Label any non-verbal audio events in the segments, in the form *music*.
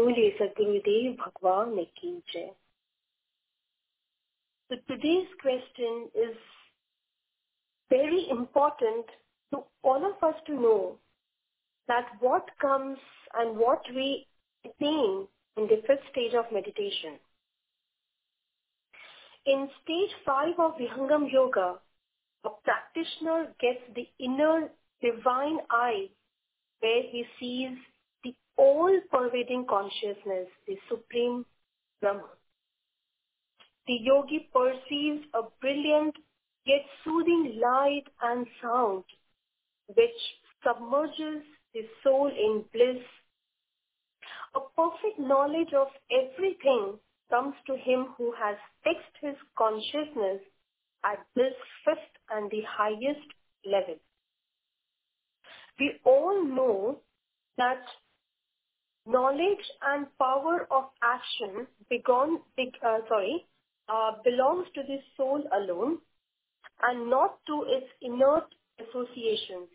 Holy Sadgurudev Bhagwan ki jai. So today's question is very important to all of us to know that what comes and what we attain in the fifth stage of meditation. In stage five of Vihangam Yoga, a practitioner gets the inner divine eye where he sees the all-pervading consciousness, the Supreme Brahma. The yogi perceives a brilliant yet soothing light and sound which submerges the soul in bliss. A perfect knowledge of everything comes to him who has fixed his consciousness at this fifth and the highest level. We all know that knowledge and power of action begon, uh, sorry, uh, belongs to the soul alone and not to its inert associations.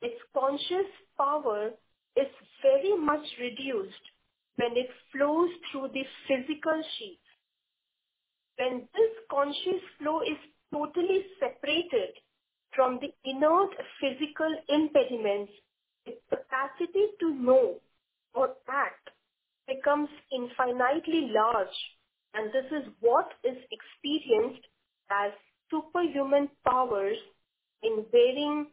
Its conscious power is very much reduced when it flows through the physical sheath. When this conscious flow is totally separated from the inert physical impediments, its capacity to know or act becomes infinitely large and this is what is experienced as superhuman powers in varying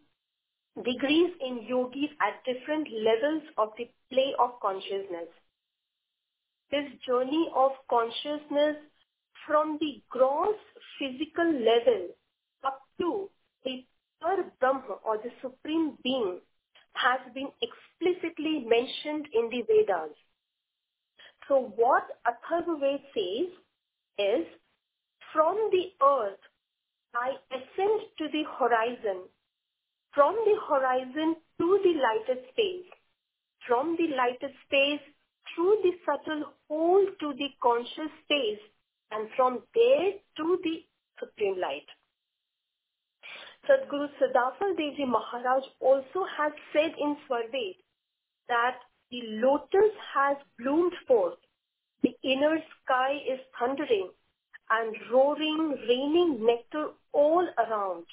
degrees in yogis at different levels of the play of consciousness. This journey of consciousness from the gross physical level up to the Par Brahma or the Supreme Being has been explicitly mentioned in the Vedas. So what Atharvaved says is, from the earth, I ascend to the horizon, from the horizon to the lighted space, from the lighted space through the subtle hole to the conscious space, and from there to the supreme light. Sadguru Sadafal Devji Maharaj also has said in Swarved that the lotus has bloomed forth, the inner sky is thundering and roaring, raining nectar all around.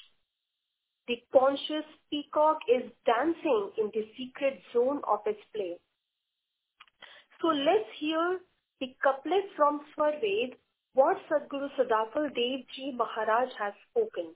The conscious peacock is dancing in the secret zone of its play. So let's hear the couplet from Swarved, what Sadguru Sadafal Dev Ji Maharaj has spoken.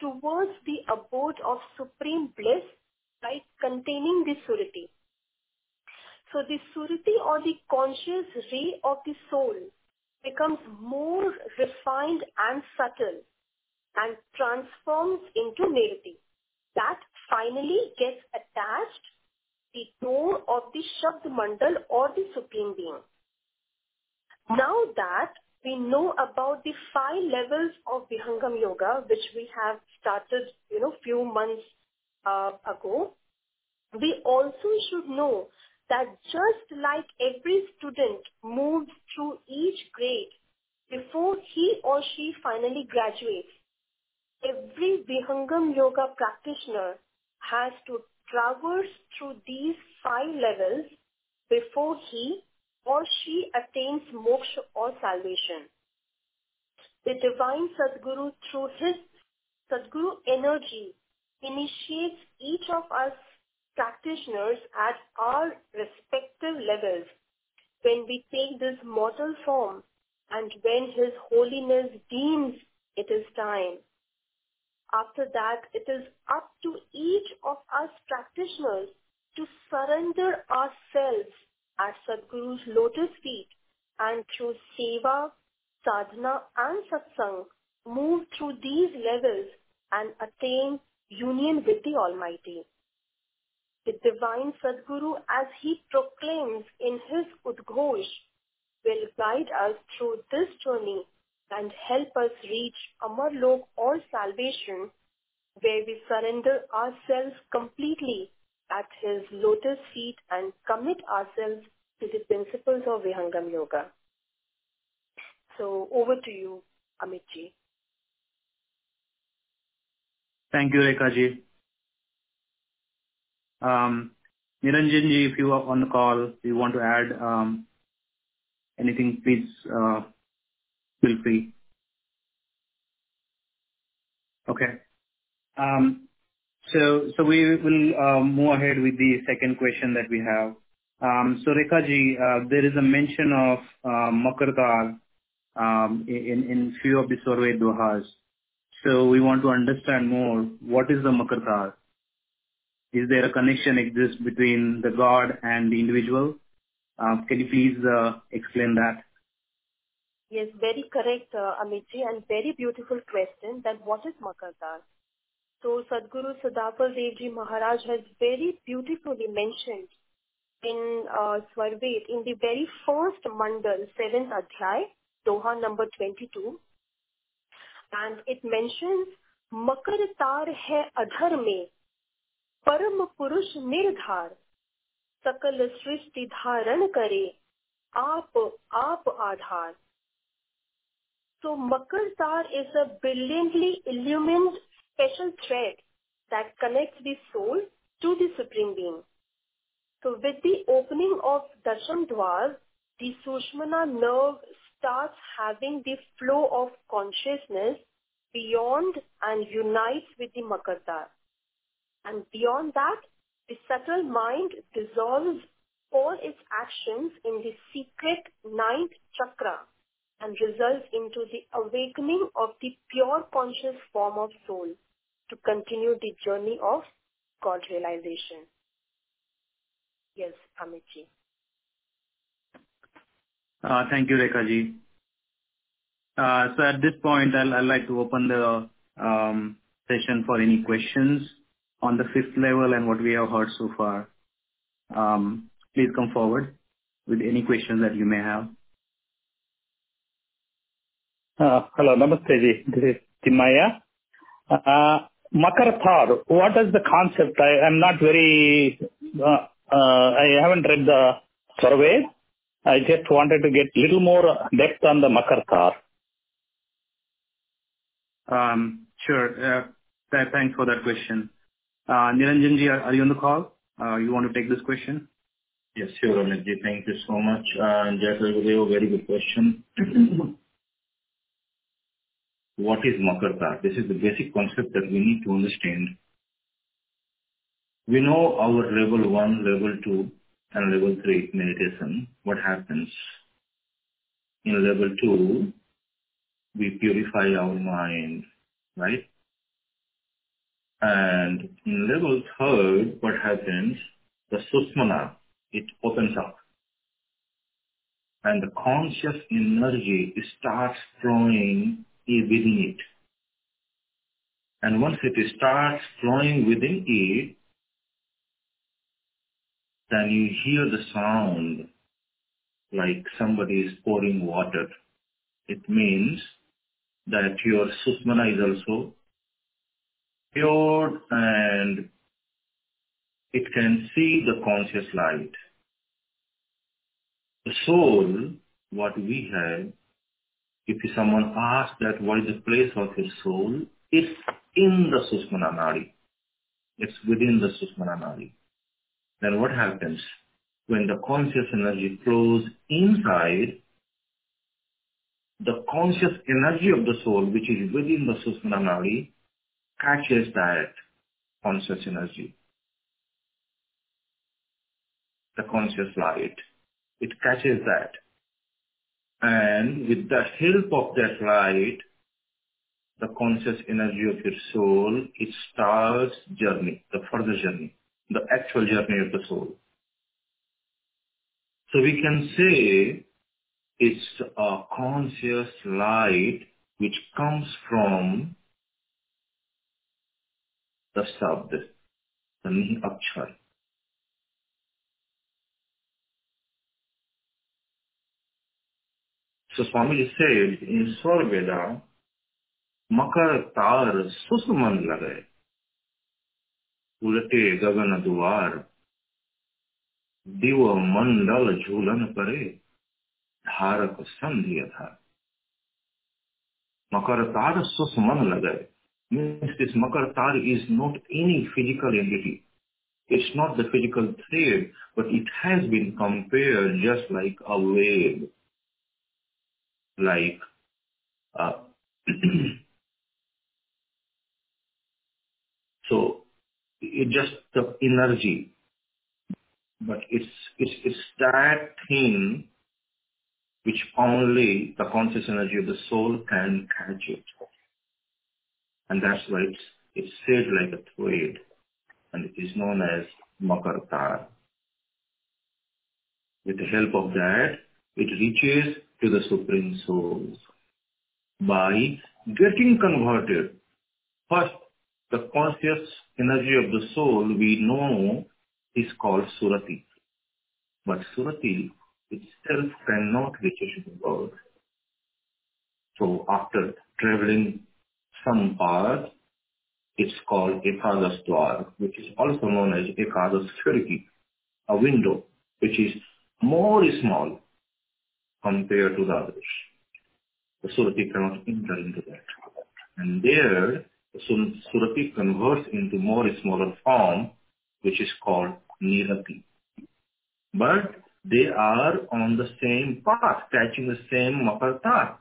towards the abode of supreme bliss by containing the surati. So the surati or the conscious ray of the soul becomes more refined and subtle and transforms into nirati. That finally gets attached the door of the Shabd Mandal or the Supreme Being. Now that we know about the five levels of Vihangam Yoga, which we have started, you know, few months uh, ago, we also should know that just like every student moves through each grade before he or she finally graduates, every Vihangam Yoga practitioner has to traverse through these five levels before he or she attains moksha or salvation. The divine Sadguru through his Sadguru energy initiates each of us practitioners at our respective levels when we take this mortal form and when his holiness deems it is time. After that, it is up to each of us practitioners to surrender ourselves at Sadguru's lotus feet and through seva, sadhana and satsang move through these levels and attain union with the Almighty. the divine Sadguru as he proclaims in his Udghosh will guide us through this journey and help us reach Amar Lok or salvation where we surrender ourselves completely at his lotus feet and commit ourselves to the principles of Vihangam Yoga. So over to you, Amit ji. Thank you, Rekha ji. Um, Niranjan if you are on the call, you want to add um, anything, please uh, feel free. Okay. Um, so, we will uh, move ahead with the second question that we have. Um, so, Rekha ji, uh, there is a mention of Makar Makartar um, in, few of the Swarved Dohas. So, we want to understand more. What is the Makar Makartar? Is there a connection exists between the God and the individual? Uh, can you please uh, explain that? Yes, very correct, uh, Amitji, and very beautiful question that what is Makar Makartar? So Sadguru Sadapal Devji Maharaj has very beautifully mentioned in uh, Swarved, in the very first mandal, 7th adhyay, Doha number 22, and it mentions Makartar hai adhar mein, param purush nirdhar, सकल सृष्टि धारण करे आप आप आधार so Makar Tar is a brilliantly illumined special thread that connects the soul to the Supreme Being. So with the opening of Dasham Dwar, the Sushmana nerve starts having the flow of consciousness beyond and unites with the Makartar. And beyond that, the subtle mind dissolves all its actions in the secret ninth chakra and results into the awakening of the pure conscious form of soul to continue the journey of God realization. Yes, Amitji. Uh, thank you, Rekha ji. Uh, so at this point, I'll, I'd like to open the um, session for any questions on the fifth level and what we have heard so far. Um, please come forward with any questions that you may have. Uh, hello, Namaste ji. This is Timaya. Uh, Makarathar, what is the concept? I am not very, uh, uh, I haven't read the Swarved. I just wanted to get little more depth on the Makarathar. Um, sure. Uh, thanks for that question. Uh, Niranjan ji, are, are you on the call? Uh, you want to take this question? Yes, sure, Amit ji. Thank you so much. Uh, Jai a very good question. What is Makarta? This is the basic concept that we need to understand. We know our level 1, level 2, and level 3 meditation. What happens? In level 2, we purify our mind, right? And in level 3, what happens? The Susmana, it opens up. And the conscious energy starts flowing within it. And once it starts flowing within it, then you hear the sound like somebody is pouring water. It means that your Susmana is also pure and it can see the conscious light. The soul, what we have, if someone asks that what is the place of your soul, it's in the Susmana Nadi. It's within the Susmana Nadi. Then what happens? When the conscious energy flows inside, the conscious energy of the soul, which is within the Susmana Nadi, catches that conscious energy. The conscious light. It catches that and with the help of that light, the conscious energy of your soul, it starts journey, the further journey, the actual journey of the soul. So we can say it's a conscious light which comes from the Sabd, the Ni. So Swamiji said in Swarveda, मकर तार सुसमन लगे उलटे गगन द्वार दिव मंडल झूलन करे धारक संध्य था मकर तार सुसमन लगे means this makar tar is not any physical entity. It's not the physical thread, but it has been compared just like a wave. Like uh, *clears throat* so it just the energy but it's it's it's that thing which only the conscious energy of the soul can catch it and that's why it's it's said like a thread and it is known as Makartar. With the help of that, it reaches to the Supreme Soul by getting converted. First, the conscious energy of the soul we know is called Surati. But Surati itself cannot reach the world. So after traveling some path, it's called Ekadas Dwar, which is also known as Ekadas Khirki, a window which is more small compared to the others. The Surati cannot enter into that. And there, the Surati converts into more smaller form, which is called Nirati. But they are on the same path, catching the same Makartar.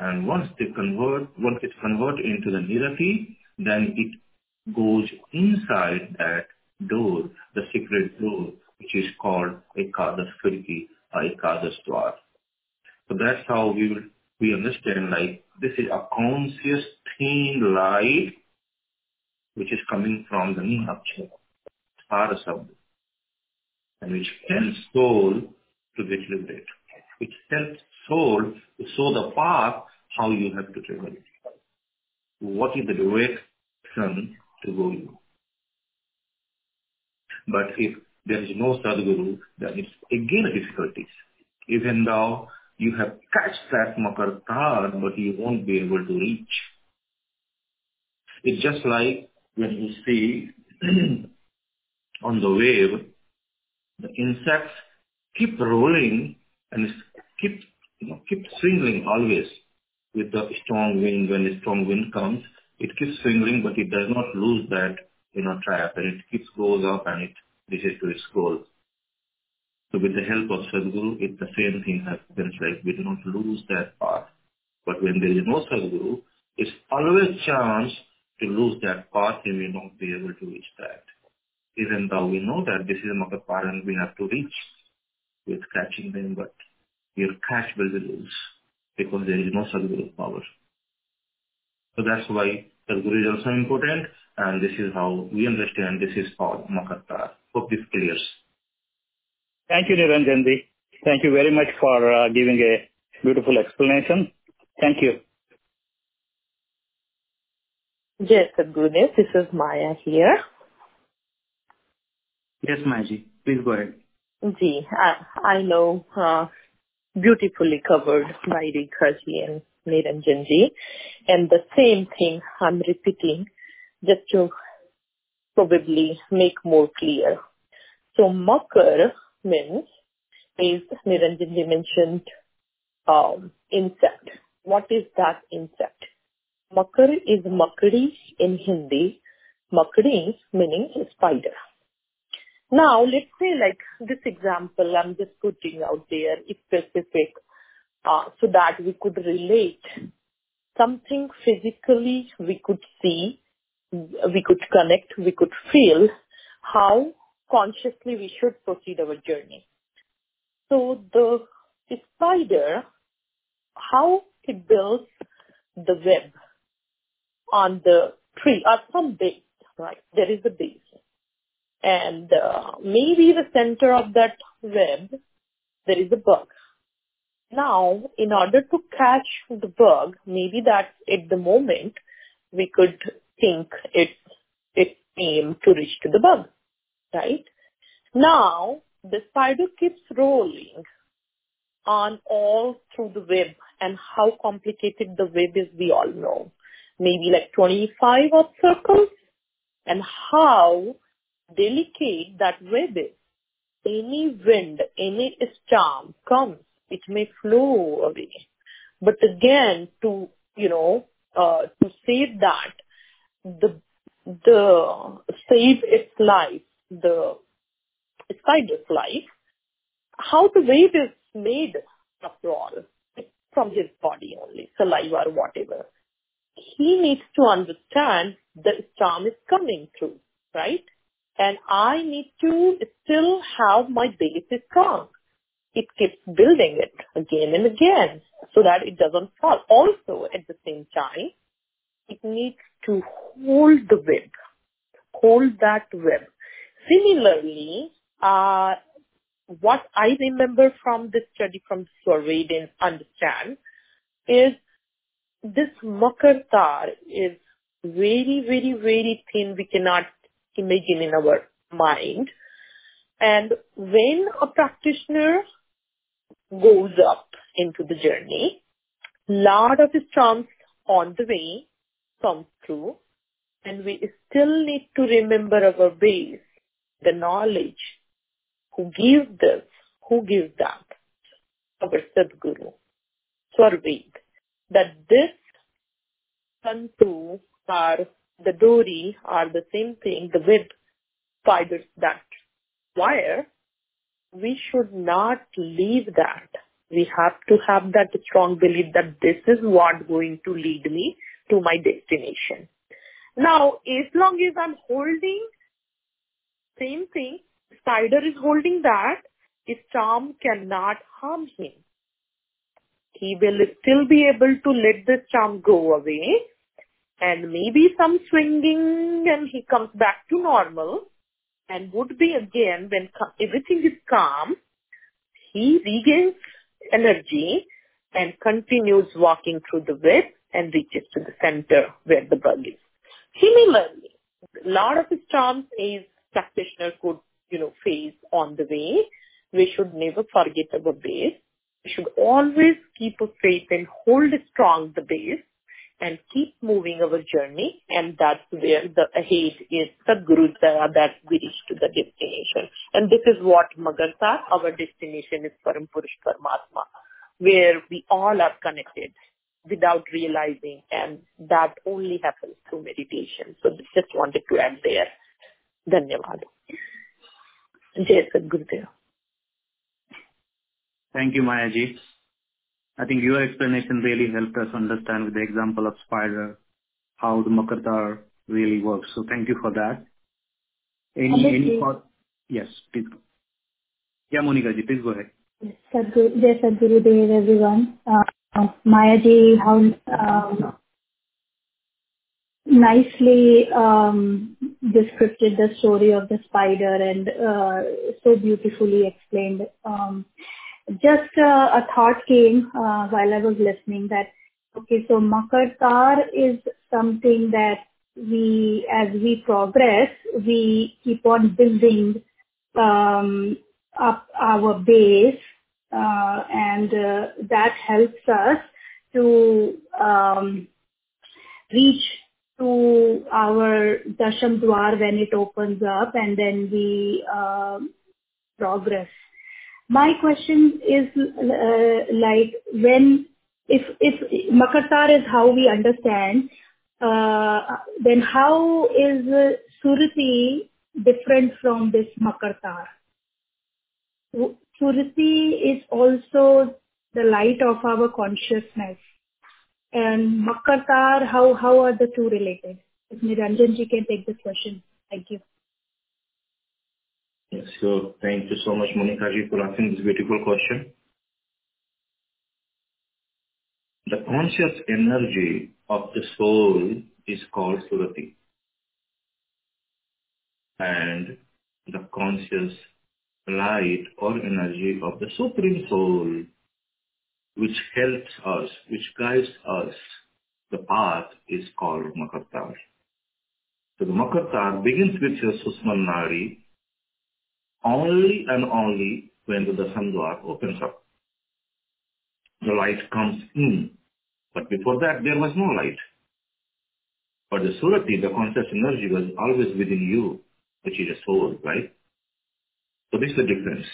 And once they convert, into the Nirati, then it goes inside that door, the secret door, which is called Ekadas Khirki or uh, Ekadas Dwar. So that's how we will, we understand like this is a conscious thin light which is coming from the Nihaksha, Parasabd, and which helps soul to get liberated. It helps soul to show the path how you have to travel. What is the direction to go in? But if there is no Sadguru, then it's again difficulties. Even though you have catched that Makartar, but you won't be able to reach. It's just like when you see *clears throat* on the wave, the insects keep rolling and keep you know keep swinging always with the strong wind. When a strong wind comes, it keeps swinging, but it does not lose that you know trap, and it keeps goes up and it reaches to its goal. So with the help of Sadguru, it the same thing happens. Like we do not lose that path. But when there is no Sadguru, it's always chance to lose that path and we not be able to reach that. Even though we know that this is Makartar and we have to reach with catching them, but your catch will be loose because there is no Sadguru power. So that's why Sadguru is also important and this is how we understand this is called Makatar. Hope this clears. Thank you, Niranjanji. Thank you very much for uh, giving a beautiful explanation. Thank you. Yes, Sadhgurudev, this is Maya here. Yes, Maji. Please go ahead. Ji, I, I know uh, beautifully covered by Rekhaji and Niranjanji. And the same thing I'm repeating just to probably make more clear. So Makar means, is Niranjanji mentioned, um, insect. What is that insect? Makar is makdi in Hindi. Makdi meaning spider. Now, let's say like this example I'm just putting out there is specific uh, so that we could relate something physically we could see, we could connect, we could feel how consciously we should proceed our journey. So the spider, how it builds the web on the tree or some base, right? There is a base. And uh, maybe the center of that web, there is a bug. Now, in order to catch the bug, maybe that at the moment we could think it's its aim to reach to the bug, right? Now, the spider keeps rolling on all through the web and how complicated the web is, we all know. Maybe like 25 odd circles and how delicate that web is. Any wind, any storm comes, it may flow away. But again, to, you know, uh, to save that, the, the, save its life, the spider's life, how the wave is made after all, from his body only, saliva or whatever. He needs to understand the storm is coming through, right? And I need to still have my base is strong. It keeps building it again and again so that it doesn't fall. Also, at the same time, it needs to hold the web, hold that web. Similarly, uh, what I remember from this study from Swarved and understand is this makar is very, very, very thin. We cannot imagine in our mind. And when a practitioner goes up into the journey, lot of storms on the way come through, and we still need to remember our base, the knowledge, who gives this, who gives that, our Sadguru, Swarved, that this tantu are the dori are the same thing, the web fibers that wire, we should not leave that. We have to have that strong belief that this is what going to lead me to my destination. Now, as long as I'm holding same thing, spider is holding that, storm cannot harm him. He will still be able to let the storm go away and maybe some swinging and he comes back to normal and would be again when everything is calm, he regains energy and continues walking through the web and reaches to the center where the bug is. Similarly, a lot of storms is practitioner could, you know, face on the way. We should never forget our base. We should always keep a faith and hold strong the base and keep moving our journey. And that's where the ahead is the Sadguru that we reach to the destination. And this is what Magarsa, our destination is Param Purush Paramatma, where we all are connected without realizing and that only happens through meditation. So just wanted to add there. Dhanyavad. Jai Sadgurudev. Thank you, Mayaji. I think your explanation really helped us understand with the example of spider how the Makartar really works. So thank you for that. Any any thought? Yes, please. Yeah, Monica ji, please go ahead. Yes, Sadhguru, Jai Sadgurudev, everyone. Uh, Maya ji, how um, nicely um, described the story of the spider and uh, so beautifully explained. Um, just uh, a thought came uh, while I was listening that, okay, so Makartar is something that we, as we progress, we keep on building um, up our base and uh, that helps us to um, reach to our Dasham Dwar when it opens up and then we uh, progress. My question is uh, like when if if Makartar is how we understand, uh, then how is Surati different from this Surati is also the light of our consciousness. And Makartar, how how are the two related? If Niranjan can take this question. Thank you. Yes, so thank you so much, Monica ji, for asking this beautiful question. The conscious energy of the soul is called Surati. And the conscious light or energy of the Supreme Soul, which helps us, which guides us, the path is called Makartar. So the Makartar begins with your Susman Nari only and only when the Dasam Dwar opens up. the light comes in. But before that, there was no light. But the surati, the conscious energy, was always within you, which is a soul, right? So this is the difference.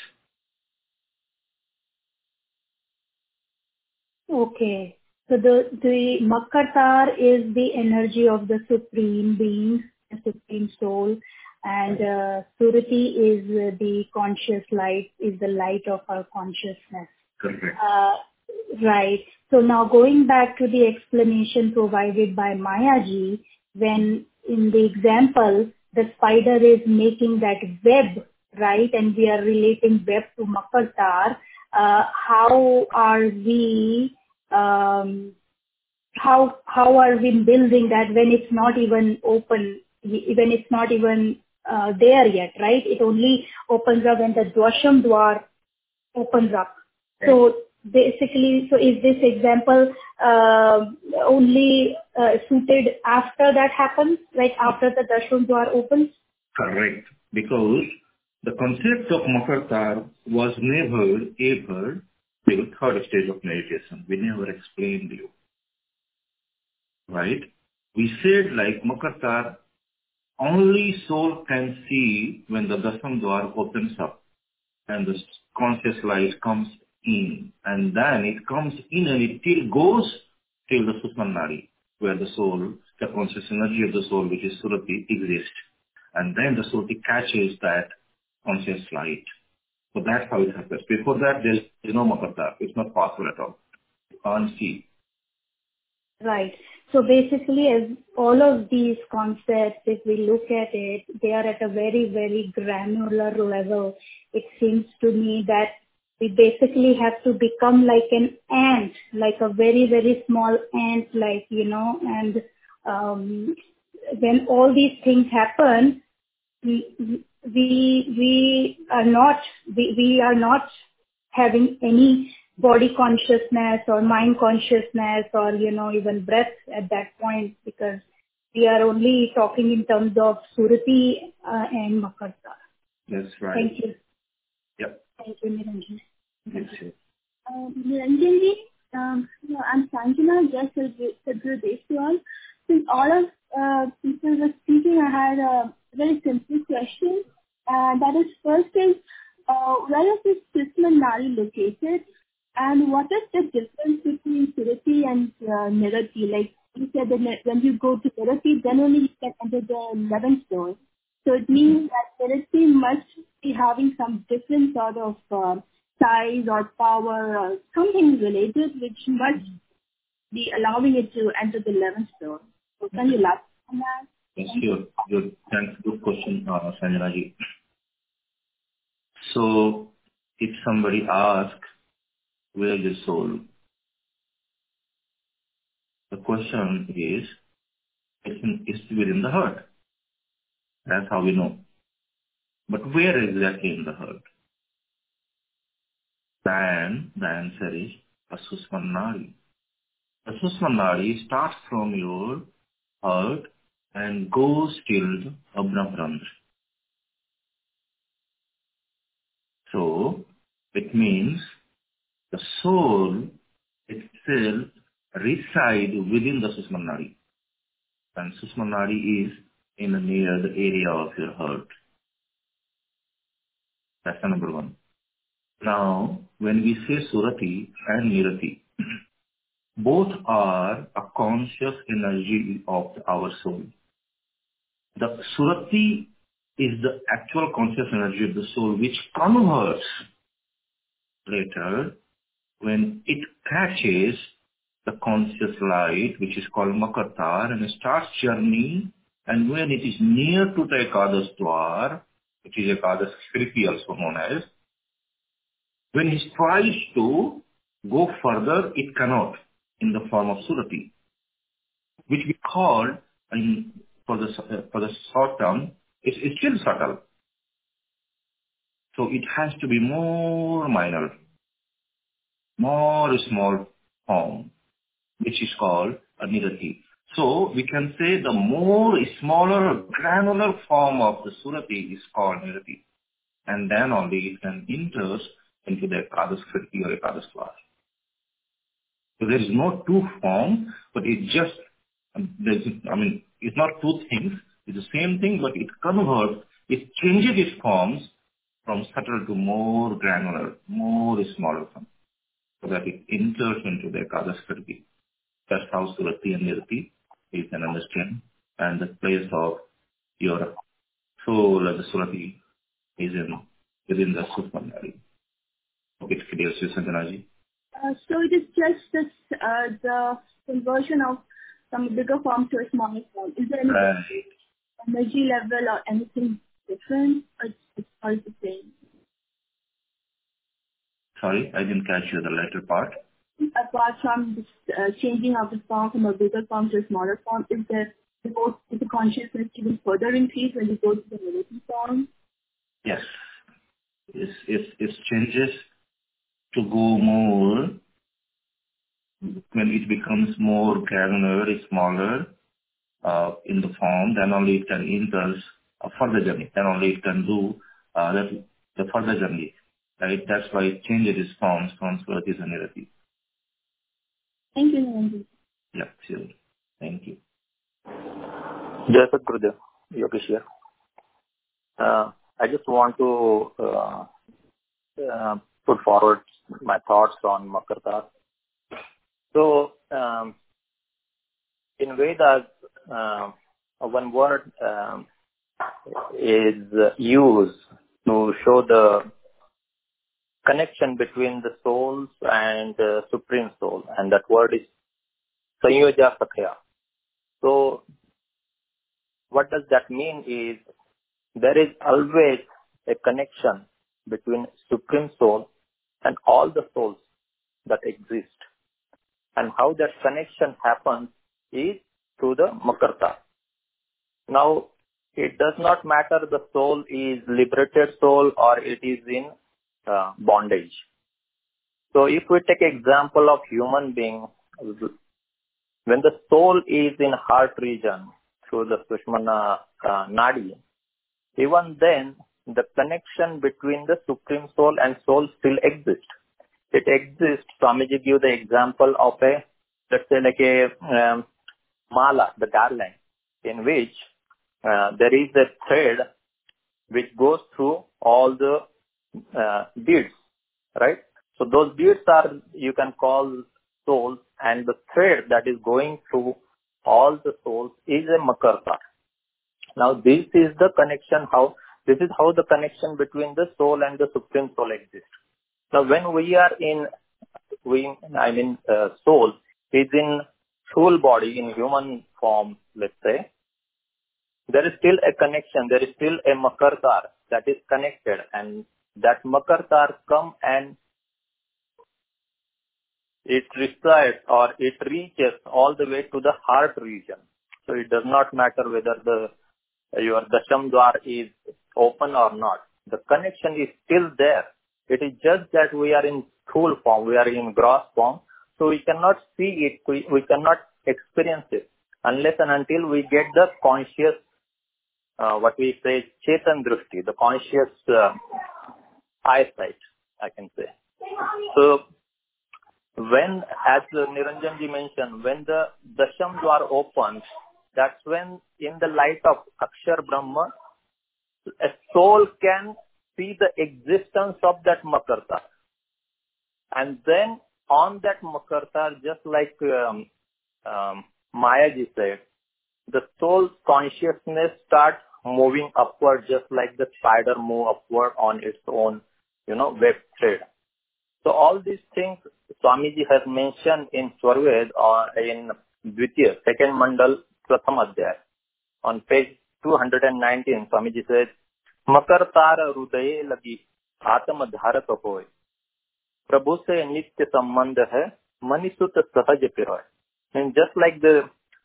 Okay. So the the Makatar is the energy of the supreme being, the supreme soul, and uh, Surati is uh, the conscious light, is the light of our consciousness. Correct. Uh, right. So now going back to the explanation provided by Mayaji, when in the example the spider is making that web, right, and we are relating web to Makartar, uh, how are we um, how how are we building that when it's not even open, when it's not even uh, there yet, right? It only opens up when the Dasham Dwar opens up. So basically, so is this example uh, only uh, suited after that happens, like after the Dasham Dwar opens? Correct. Because the concept of Makartar was never ever till third stage of meditation. We never explained you. Right? We said like Makartar, only soul can see when the Dasam Dwar opens up and the conscious light comes in. And then it comes in and it till goes till the Sushman Nadi, where the soul, the conscious energy of the soul, which is Surati, exists. And then the Surati catches that conscious light. So that's how it happens. Before that, there is no Makartar. It's not possible at all. You can't see. Right. So basically, as all of these concepts, if we look at it, they are at a very, very granular level. It seems to me that we basically have to become like an ant, like a very, very small ant, like, you know, and um, when all these things happen, we, we, we are not, we, we are not having any body consciousness or mind consciousness or, you know, even breath at that point because we are only talking in terms of Surati uh, and Makarta. That's right. Thank you. Yep. Thank you, Niranjan. Yes, yes. Um, Niranjanji, um, you know, I'm Sanjana, just to give this to all. Since all of uh, people were speaking, I had a very simple question. Uh, that is, first is, uh, where is this Nadi located? And what is the difference between Surati and uh, Nirati? Like you said that when you go to Nirati, then only you can enter the 11th zone. So it means that Nirati must be having some different sort of uh, size or power or something related which must be allowing it to enter the 11th zone. So can you elaborate on that? Sure. Good. Thanks. Good question, uh, Sanjana ji. So if somebody asks, where is the soul? The question is, it's, in, within the heart. That's how we know. But where exactly in the heart? Then the answer is a Sushman Nadi. The Sushman Nadi starts from your heart and goes till Abnavrandra. So it means the soul itself reside within the Sushman Nadi. And Sushman Nadi is in the near the area of your heart. That's the number one. Now, when we say Surati and Nirati, *clears throat* both are a conscious energy of our soul. The Surati is the actual conscious energy of the soul which converts later when it catches the conscious light which is called Makatar and starts journey and when it is near to the Ekadas Dwar, which is Ekadas Khirki also known as, when he tries to go further, it cannot in the form of Surati, which we call in, for the for the short term, it's, it's still subtle. So it has to be more minor, more small form, which is called a nirati. So we can say the more smaller granular form of the surati is called nirati. And then only it can enter into the Ekadas Khirki or Ekadas class. So there is no two form, but it just, um, there's, I mean, it's not two things. It's the same thing, but it converts, it changes its forms from subtle to more granular, more smaller form, so that it enters into the Ekadas Khirki. That's how Surati and Nirti you can understand. And the place of your soul as a Surati is in within the Supernary. Okay, clear, uh, so it is just this, uh, the conversion of some bigger form to a smaller form. Is there any right. energy level or anything different, or it's, all the same? Sorry, I didn't catch you the latter part. Apart from this, uh, changing of the form from a bigger form to a smaller form, is there is the consciousness even further increase when you go to the relative form? Yes. It's, it's, it changes to go more when it becomes more granular, smaller uh, in the form, then only it can enter a further journey. Then only it can do uh, the, the further journey. Right? That's why it changes its forms from Surati to Nirati. Thank you, Nandji. Yeah, sure. Thank you. Jai Sat Gurudev, Yogesh here. Uh, I just want to uh, uh, put forward my thoughts on Makartar. So, um, in Vedas, uh, one word um, is used to show the connection between the souls and the Supreme Soul, and that word is Sanyoja Sakhya. So, what does that mean is there is always a connection between Supreme Soul and all the souls that exist. And how that connection happens is through the Makarta. Now, it does not matter the soul is liberated soul or it is in uh, bondage. So if we take example of human being, when the soul is in heart region through the Sushmana uh, Nadi, even then the connection between the Supreme Soul and Soul still exists. It exists. Swamiji give the example of a, let's say like a um, mala, the garland, in which uh, there is a thread which goes through all the uh, beads, right? So those beads are, you can call souls and the thread that is going through all the souls is a makarta. Now this is the connection how this is how the connection between the soul and the supreme soul exists. Now when we are in we I mean uh, soul is in soul body in human form, let's say, there is still a connection, there is still a makartar that is connected and that makartar come and it resides or it reaches all the way to the heart region. So it does not matter whether the your dasham dwar is open or not. The connection is still there. It is just that we are in full form, we are in gross form, so we cannot see it, we, we cannot experience it unless and until we get the conscious, uh, what we say, chetan the conscious uh, eyesight, I can say. So when, as Niranjanji mentioned, when the dasham dwar opens, that's when in the light of Akshar Brahma, a soul can see the existence of that Makarta. And then on that Makarta, just like um, um, Mayaji said, the soul's consciousness starts moving upward just like the spider move upward on its own, you know, web thread. So all these things Swamiji has mentioned in Swarved or in Dvitiya, second mandal, Pratham Adhyay. On page 219, Swamiji says, मकर तार हृदय लगी आत्म धारक हो प्रभु से नित्य संबंध है मनीसुत सहज फिर just like the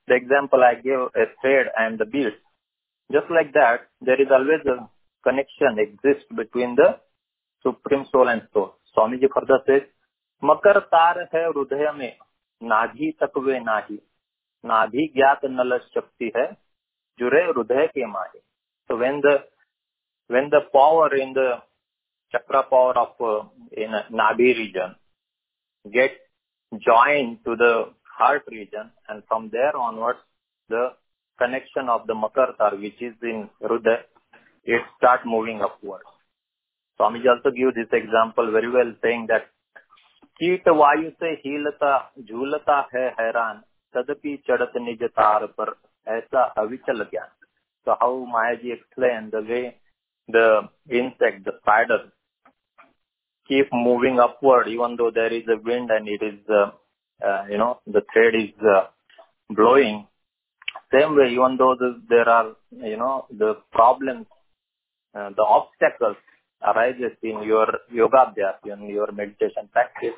the example I give a thread and the bead just like that there is always connection exist between the supreme soul and soul Swami ji further से मकर तार है हृदय में नाधी तक वे नाही। नाधी ज्ञात नल शक्ति है जुरे हृदय के माहे तो when the when the power in the chakra power of uh, in Nabi region get join to the heart region, and from there onwards, the connection of the Makartar, which is in Hruday, it start moving upwards. Swamiji also give this example very well, saying that कीट वायु से हीलता झूलता है हैरान तदपि चढ़त निज तार पर ऐसा अविचल ज्ञान so how Mayaji explained the way the insect, the spider, keep moving upward even though there is a wind and it is, uh, uh, you know, the thread is uh, blowing. Same way, even though the, there are, you know, the problems, the obstacles arises in your yoga abhyas, in your meditation practice,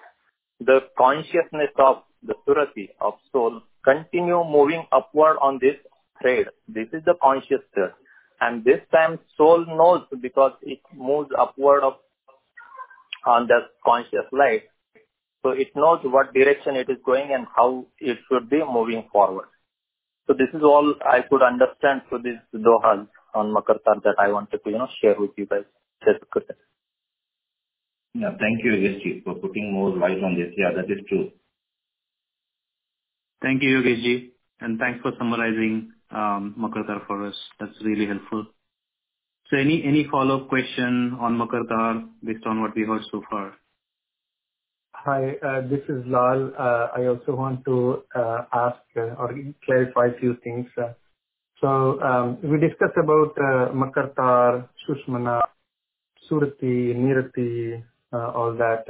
the consciousness of the surati of soul continue moving upward on this thread. This is the conscious thread. And this time soul knows because it moves upward of on the conscious light. So it knows what direction it is going and how it should be moving forward. So this is all I could understand through this dohas on Makartar that I wanted to, you know, share with you guys. Yeah, thank you, Yogesh for putting more light on this. Yeah, that is true. Thank you, Yogesh and thanks for summarizing um, for us. That's really helpful. So any, follow-up question on Makartar based on what we heard so far? Hi, uh, this is Lal. Uh, I also want to uh, ask or clarify a few things. So um, we discussed about Makartar, Sushmana, Surati, Nirati, all that.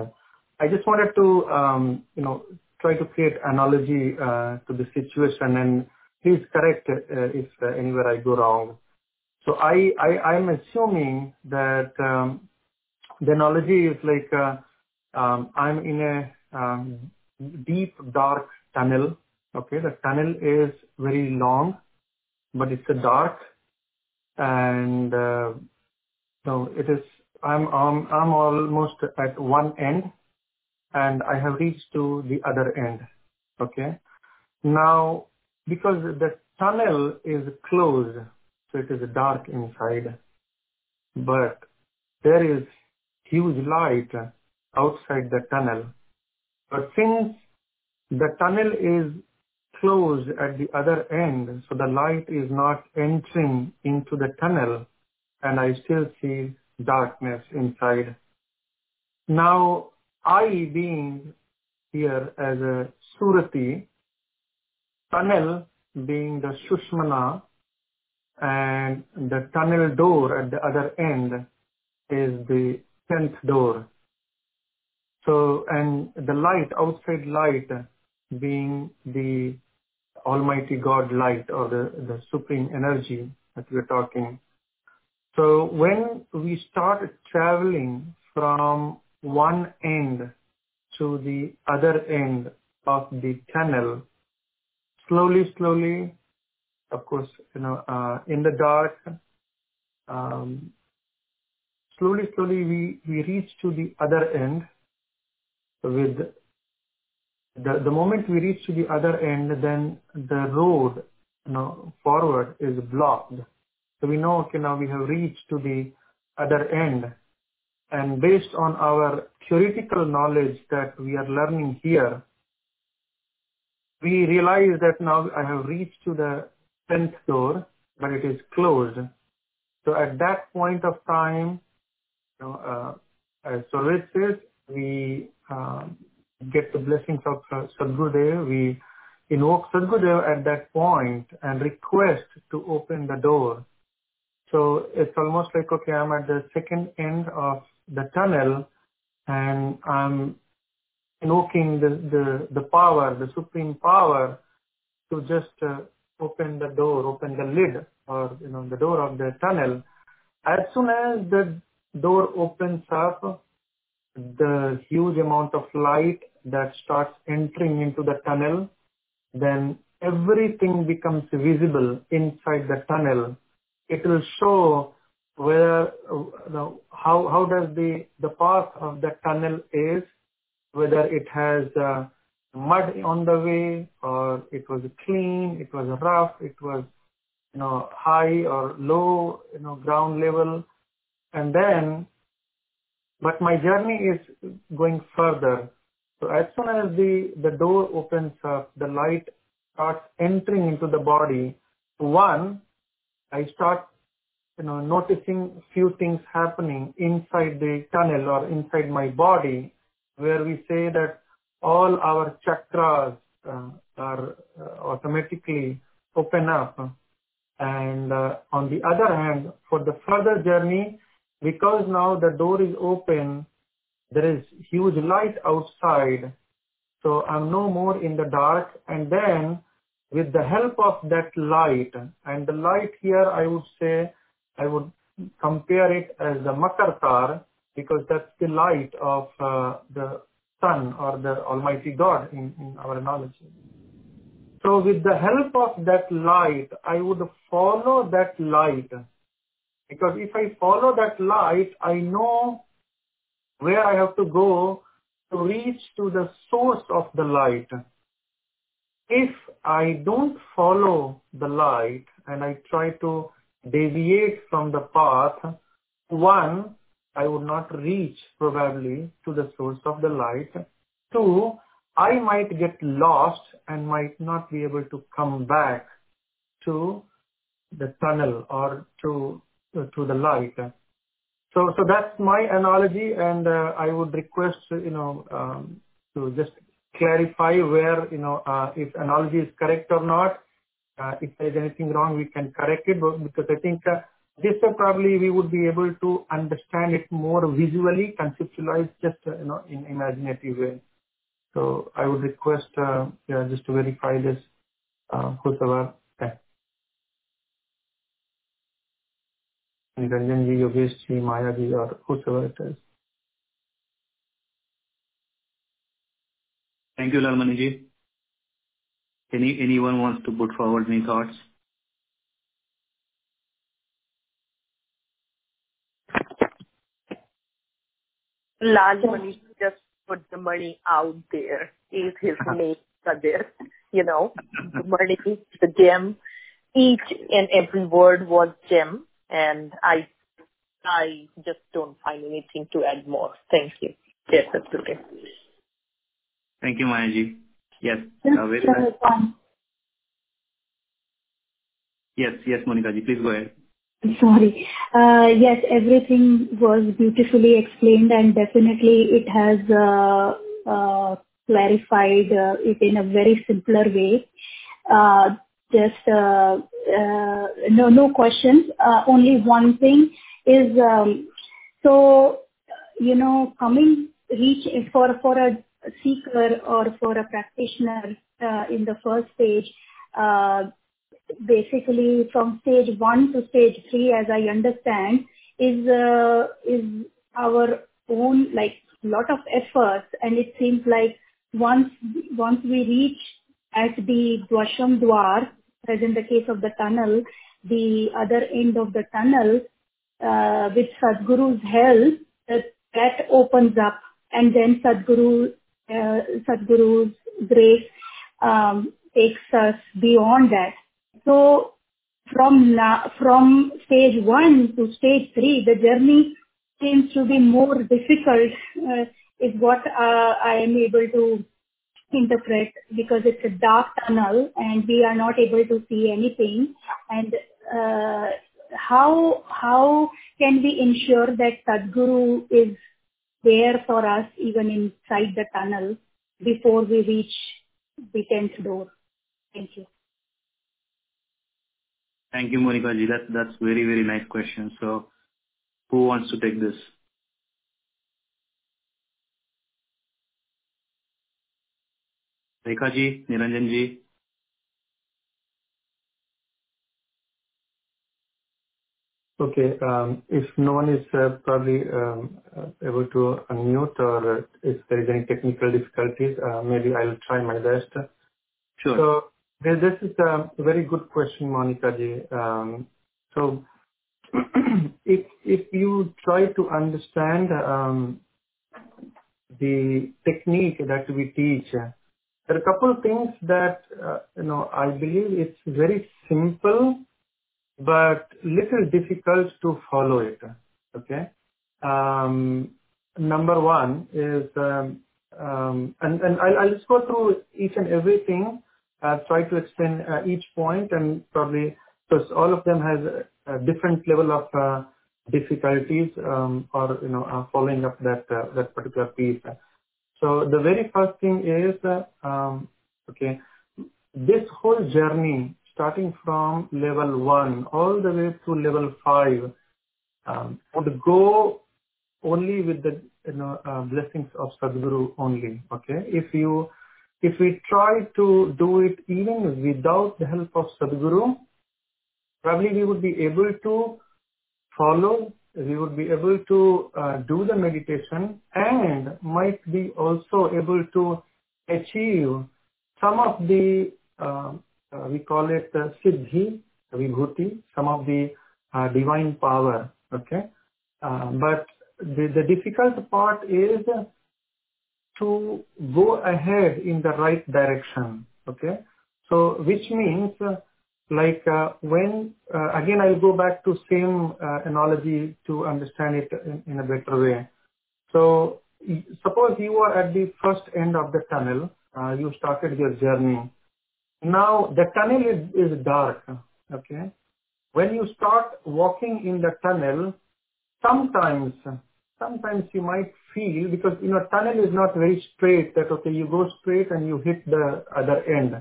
I just wanted to, um, you know, try to create analogy to the situation and please correct uh, if uh, anywhere I go wrong. So I'm assuming that um, the analogy is like uh, um, I'm in a um, deep dark tunnel. Okay, the tunnel is very long, but it's a dark, and so it is. I'm I'm I'm almost at one end, and I have reached to the other end. Okay, now because the tunnel is closed, so it is dark inside, but there is huge light outside the tunnel. But since the tunnel is closed at the other end, so the light is not entering into the tunnel, and I still see darkness inside. Now, I being here as a Surati, tunnel being the Sushmana, and the tunnel door at the other end is the tenth door. So, and the light, outside light, being the Almighty God light or the, the supreme energy that we're talking. So when we start traveling from one end to the other end of the tunnel, slowly, slowly, of course, you know, uh, in the dark, um, slowly, slowly we, we reach to the other end with the, the moment we reach to the other end, then the road, you know, forward is blocked. So we know, okay, now we have reached to the other end. And based on our theoretical knowledge that we are learning here, we realize that now I have reached to the 10th door, but it is closed. So at that point of time, you know, uh, as Swarved says, we uh, get the blessings of uh, Sadgurudev. We invoke Sadgurudev at that point and request to open the door. So it's almost like, okay, I'm at the second end of the tunnel and I'm invoking the, the, the power, the supreme power to just uh, open the door, open the lid or, you know, the door of the tunnel. As soon as the door opens up, the huge amount of light that starts entering into the tunnel, then everything becomes visible inside the tunnel. It will show where, know, how, how does the, the path of the tunnel is, whether it has uh, mud on the way or it was clean, it was rough, it was, you know, high or low, you know, ground level. And then but my journey is going further. So as soon as the, the door opens up, the light starts entering into the body. One, I start, you know, noticing few things happening inside the tunnel or inside my body, where we say that all our chakras uh, are uh, automatically open up. And uh, on the other hand, for the further journey, because now the door is open, there is huge light outside. So I'm no more in the dark. And then with the help of that light, and the light here I would say, I would compare it as the Makartar because that's the light of uh, the sun or the Almighty God in, in our analogy. So with the help of that light, I would follow that light. Because if I follow that light, I know where I have to go to reach to the source of the light. If I don't follow the light and I try to deviate from the path, one, I would not reach probably to the source of the light. Two, I might get lost and might not be able to come back to the tunnel or to to the light. So so that's my analogy, and uh, I would request you know um, to just clarify where you know uh, if analogy is correct or not. Uh, if there is anything wrong, we can correct it. But because I think uh, this uh, probably we would be able to understand it more visually, conceptualize just you know in imaginative way. So I would request uh, yeah, just to verify this, uh, whosoever. Niranjan ji, Yogesh ji, Maya ji, or whosoever it is. Thank you, Lalmani ji. Any anyone wants to put forward any thoughts? Lal Mani just put the money out there. Is his name Kadir? You know, the money, the gem. Each and every word was gem, and I, I just don't find anything to add more. Thank you. Yes, that's okay. Thank you, Maya ji. Yes. Just, uh, very nice. Yes, yes, Monica ji, please go ahead. Sorry. Uh, Yes, everything was beautifully explained, and definitely it has uh, uh, clarified it in a very simpler way. Uh, Just no no questions. Only one thing is, um, so you know, coming reach for for a seeker or for a practitioner in the first stage, uh, basically from stage one to stage three, as I understand, is uh, is our own like lot of efforts, and it seems like once once we reach at the Dasham Dwar, as in the case of the tunnel, the other end of the tunnel, uh, with Sadhguru's help, that, opens up, and then uh, Sadhguru's grace um, takes us beyond that. So from stage one to stage three, the journey seems to be more difficult, uh, is what uh, I am able to interpret because it's a dark tunnel and we are not able to see anything. And uh, how how can we ensure that Sadhguru is there for us even inside the tunnel before we reach the tenth door? Thank you. Thank you, Monica ji. That, that's very, very nice question. So who wants to take this? Rekha ji, Niranjan ji. Okay. um, If no one is uh, probably um, uh, able to unmute or uh, if there is any technical difficulties, maybe I'll try my best. Sure. This is a very good question, Monica ji. Um, So *clears throat* if you try to understand um, the technique that we teach, there are a couple of things that uh, you know I believe it's very simple but little difficult to follow it. Okay. Um, number one is and, I'll just go through each and everything, uh, try to explain uh, each point and probably, because all of them has a, different level of uh, difficulties um, or, you know, uh, following up that, that particular piece. So the very first thing is, um, okay, this whole journey starting from level one all the way to level five um, would go only with the you know blessings of Sadhguru only. Okay, if you if we try to do it even without the help of Sadguru, probably we would be able to follow, we would be able to uh, do the meditation and might be also able to achieve some of the, uh, uh, we call it uh, siddhi, vibhuti, some of the uh, divine power. Okay. Uh, but the, the difficult part is to go ahead in the right direction. Okay. So which means uh, like uh, when, uh, again, I'll go back to same uh, analogy to understand it in, in a better way. So suppose you are at the first end of the tunnel, uh, you started your journey. Now the tunnel is, is dark. Okay. When you start walking in the tunnel, sometimes sometimes you might feel because you know tunnel is not very straight that okay you go straight and you hit the other end.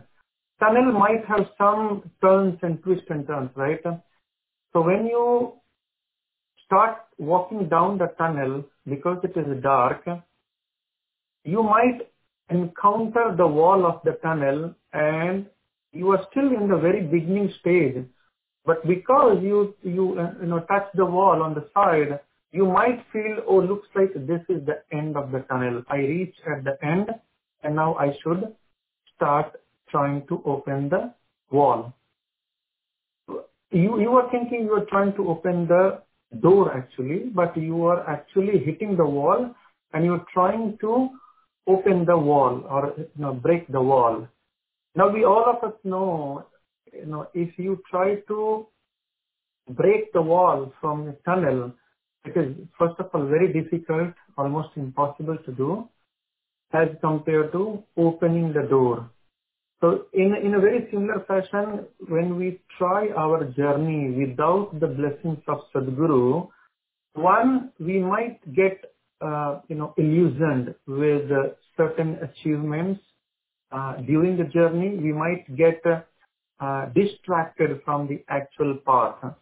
Tunnel might have some turns and twists and turns right? So when you start walking down the tunnel because it is dark you might encounter the wall of the tunnel and you are still in the very beginning stage. But because you you uh, you know touch the wall on the side you might feel, oh, looks like this is the end of the tunnel. I reached at the end and now I should start trying to open the wall. You, you are thinking you are trying to open the door actually, but you are actually hitting the wall and you're trying to open the wall or you know, break the wall. Now we all of us know, you know, if you try to break the wall from the tunnel, it is first of all very difficult, almost impossible to do as compared to opening the door. So in, in a very similar fashion, when we try our journey without the blessings of Sadguru, one, we might get, uh, you know, illusioned with uh, certain achievements uh, during the journey. We might get uh, distracted from the actual path.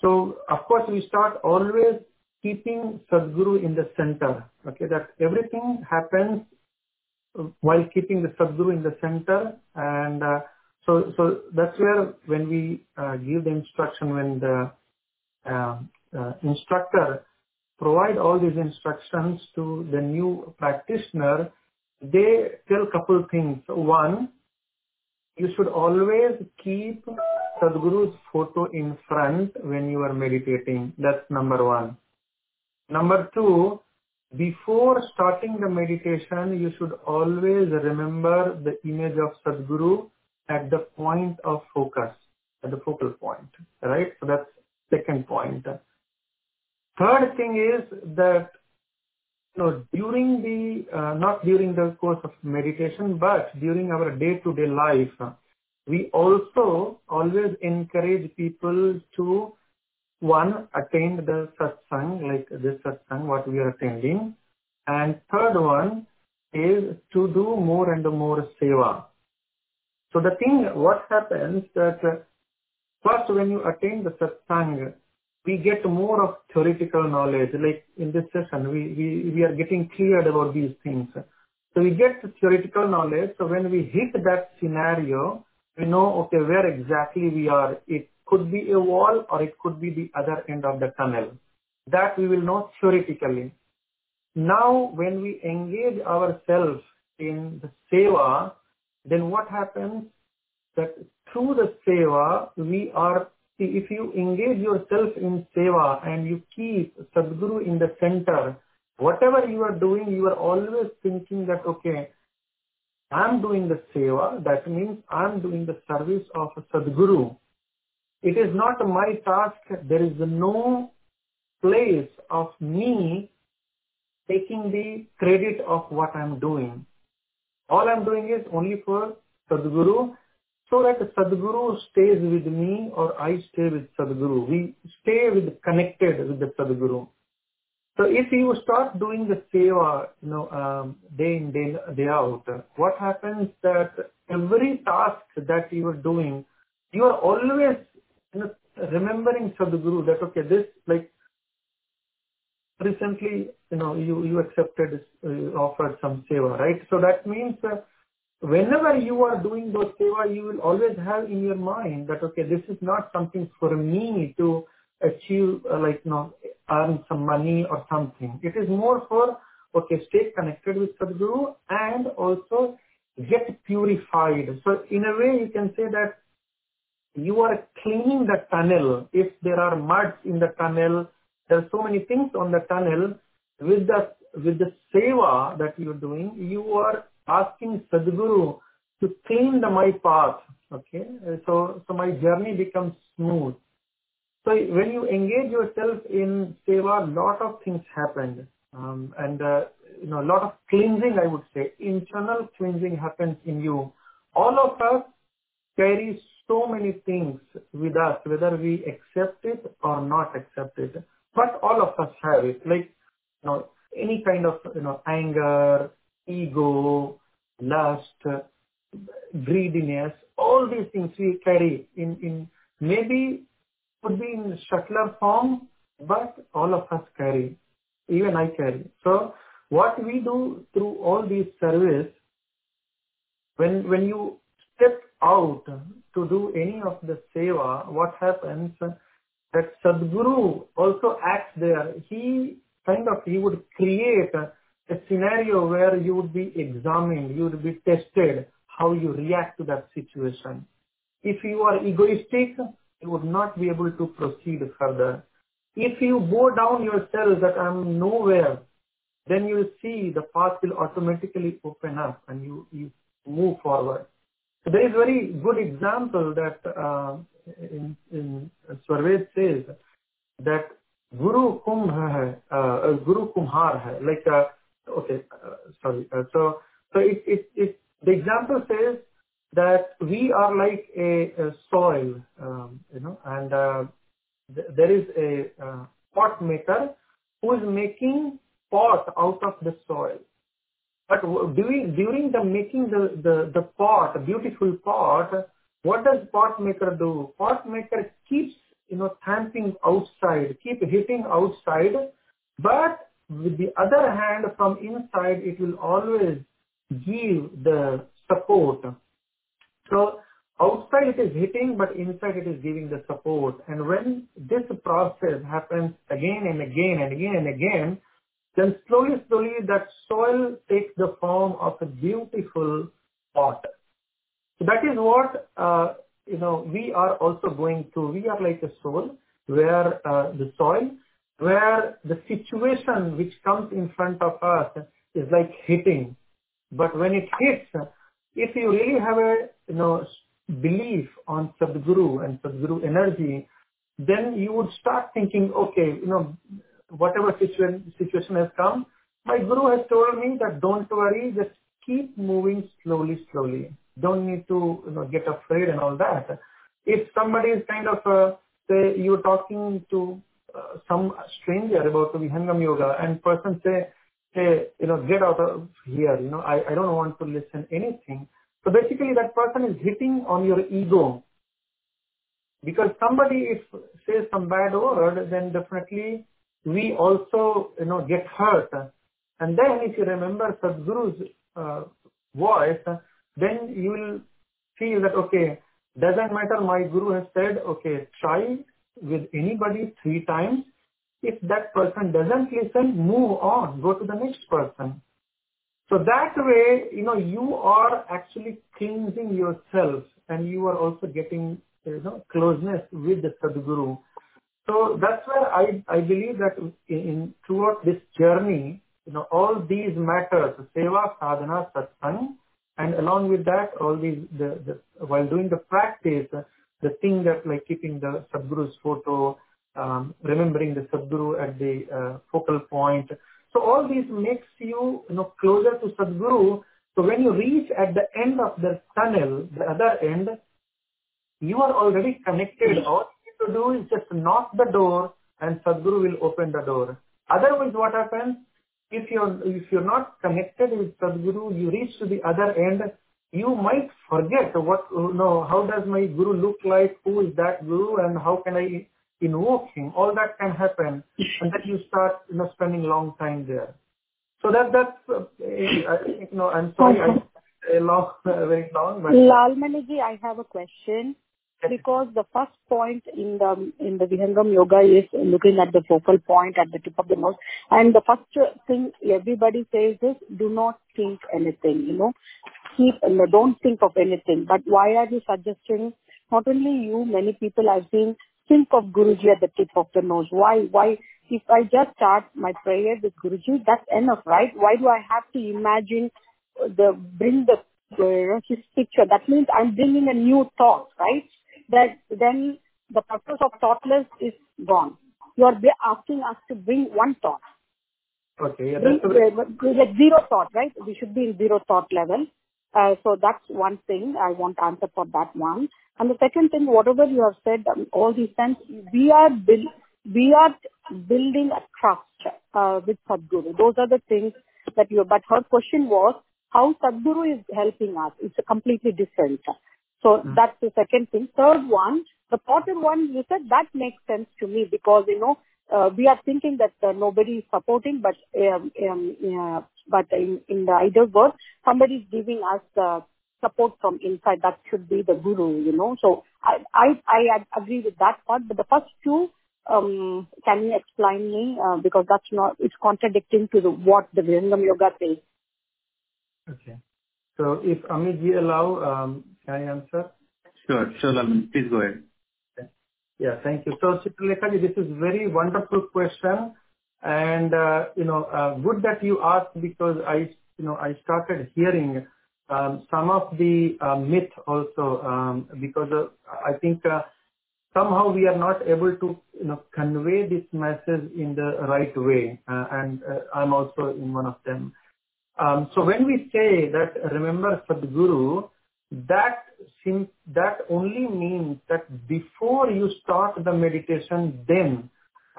So of course we start always keeping Sadhguru in the center. Okay, that everything happens while keeping the Sadhguru in the center and uh, so so that's where when we uh, give the instruction when the uh, uh, instructor provide all these instructions to the new practitioner they tell couple things one you should always keep Sadhguru's photo in front when you are meditating. That's number one. Number two, before starting the meditation, you should always remember the image of Sadhguru at the point of focus, at the focal point, right? So that's second point. Third thing is that you know, during the, uh, not during the course of meditation, but during our day-to-day life, we also always encourage people to, one, attend the satsang, like this satsang, what we are attending. And third one is to do more and more seva. So the thing, what happens that uh, first when you attend the satsang, we get more of theoretical knowledge. Like in this session, we, we, we are getting cleared about these things. So we get theoretical knowledge. So when we hit that scenario, we know, okay, where exactly we are. It could be a wall or it could be the other end of the tunnel. That we will know theoretically. Now, when we engage ourselves in the seva, then what happens? That through the seva, we are if you engage yourself in seva and you keep Sadguru in the center, whatever you are doing, you are always thinking that, okay, I'm doing the seva, that means I'm doing the service of Sadguru. It is not my task, there is no place of me taking the credit of what I'm doing. All I'm doing is only for Sadguru so that Sadguru stays with me or I stay with Sadguru. We stay with connected with the Sadguru. So if you start doing the seva, you know, um, day in, day, day out, what happens that every task that you are doing, you are always you know, remembering Sadguru that, okay, this, like, recently, you know, you, you accepted, uh, offered some seva, right? So that means uh, whenever you are doing those seva, you will always have in your mind that, okay, this is not something for me to achieve, uh, like, you know, earn some money or something. It is more for, okay, stay connected with Sadhguru and also get purified. So in a way, you can say that you are cleaning the tunnel. If there are muds in the tunnel, there are so many things on the tunnel. With the with the seva that you're doing, you are asking Sadhguru to clean the my path. Okay, so so my journey becomes smooth. So when you engage yourself in seva, a lot of things happen. Um, and, uh, you know, a lot of cleansing, I would say, internal cleansing happens in you. All of us carry so many things with us, whether we accept it or not accept it. But all of us have it, like, you know, any kind of, you know, anger, ego, lust, greediness, all these things we carry in, in maybe could be in subtler form, but all of us carry. Even I carry. So what we do through all these service, when when you step out to do any of the seva, what happens that Sadguru also acts there. He kind of he would create a, a scenario where you would be examined, you would be tested how you react to that situation. If you are egoistic, you would not be able to proceed further. If you bow down yourself that I'm nowhere, then you see the path will automatically open up and you, you move forward. So there is very good example that uh, in, in Swarved says that Guru Kumbh hai, uh, Guru Kumhar hai, like, uh, okay, uh, sorry, uh, so, so it, it, it, the example says that we are like a, a soil, um, you know, and uh, th- there is a uh, pot maker who is making pot out of the soil. But during, during the making the, the, the pot, beautiful pot, what does pot maker do? Pot maker keeps, you know, tamping outside, keep hitting outside, but with the other hand from inside, it will always give the support so outside it is hitting, but inside it is giving the support. And when this process happens again and again and again and again, then slowly, slowly that soil takes the form of a beautiful pot. So that is what, uh, you know, we are also going through. We are like a soul where uh, the soil, where the situation which comes in front of us is like hitting. But when it hits, if you really have a you know belief on Sadguru and Sadguru energy, then you would start thinking, okay, you know, whatever situation situation has come, my Guru has told me that don't worry, just keep moving slowly, slowly. Don't need to you know get afraid and all that. If somebody is kind of uh, say you're talking to uh, some stranger about the Vihangam yoga and person say hey, you know, get out of here, you know, I, I don't want to listen anything. So basically that person is hitting on your ego. Because somebody if says some bad word, then definitely we also, you know, get hurt. And then if you remember Sadhguru's uh, voice, then you will feel that, okay, doesn't matter, my Guru has said, okay, try with anybody three times if that person doesn't listen, move on, go to the next person. So that way, you know, you are actually cleansing yourself and you are also getting, you know, closeness with the Sadhguru. So that's where I, I believe that in, in throughout this journey, you know, all these matters, seva, sadhana, satsang, and along with that, all these, the, the, while doing the practice, the thing that like keeping the Sadhguru's photo, um, remembering the Sadguru at the uh, focal point. So all these makes you, you know, closer to Sadguru. So when you reach at the end of the tunnel, the other end, you are already connected. All you need to do is just knock the door and Sadguru will open the door. Otherwise, what happens? If you're, if you're not connected with Sadguru, you reach to the other end, you might forget what, you know, how does my Guru look like? Who is that Guru and how can I invoke him? All that can happen. And then you start, you know, spending long time there. So that, that's, uh, I, you know, I'm sorry, I, a long, very long, but. Lalmaniji, I have a question because the first point in the in the Vihangam yoga is looking at the focal point at the tip of the nose and the first thing everybody says is do not think anything you know keep don't think of anything but why are you suggesting not only you many people I've seen think of Guruji at the tip of the nose why why if I just start my prayer with Guruji that's enough right why do I have to imagine the bring the uh, his picture that means I'm bringing a new thought right that then the purpose of thoughtless is gone. You are asking us to bring one thought. Okay, yeah, that's uh, like zero thought, right? We should be in zero thought level. Uh, so that's one thing I want answer for that one. And the second thing, whatever you have said, um, all these things, we are build, we are building a trust uh, with Sadhguru. Those are the things that you. But her question was how Sadhguru is helping us. It's a completely different. So Hmm. that's the second thing. Third one, the Potter one, you said that makes sense to me because, you know, uh, we are thinking that uh, nobody is supporting, but um, um, yeah, but in, in the ideal world, somebody is giving us uh, support from inside. That should be the guru, you know. So I, I, I agree with that part. But the first two, um, can you explain me? Uh, because that's not, it's contradicting to the, what the Vihangam Yoga says. okay. So if Amit allow, um, can I answer? Sure, sure, Lalman. Please go ahead. Yeah, thank you. So Chitralekha ji, this is very wonderful question. And, uh, you know, uh, good that you asked because I, you know, I started hearing um, some of the uh, myth also, um, because uh, I think uh, somehow we are not able to, you know, convey this message in the right way. Uh, and I'm also in one of them. Um, so when we say that remember Sadhguru, that that only means that before you start the meditation, then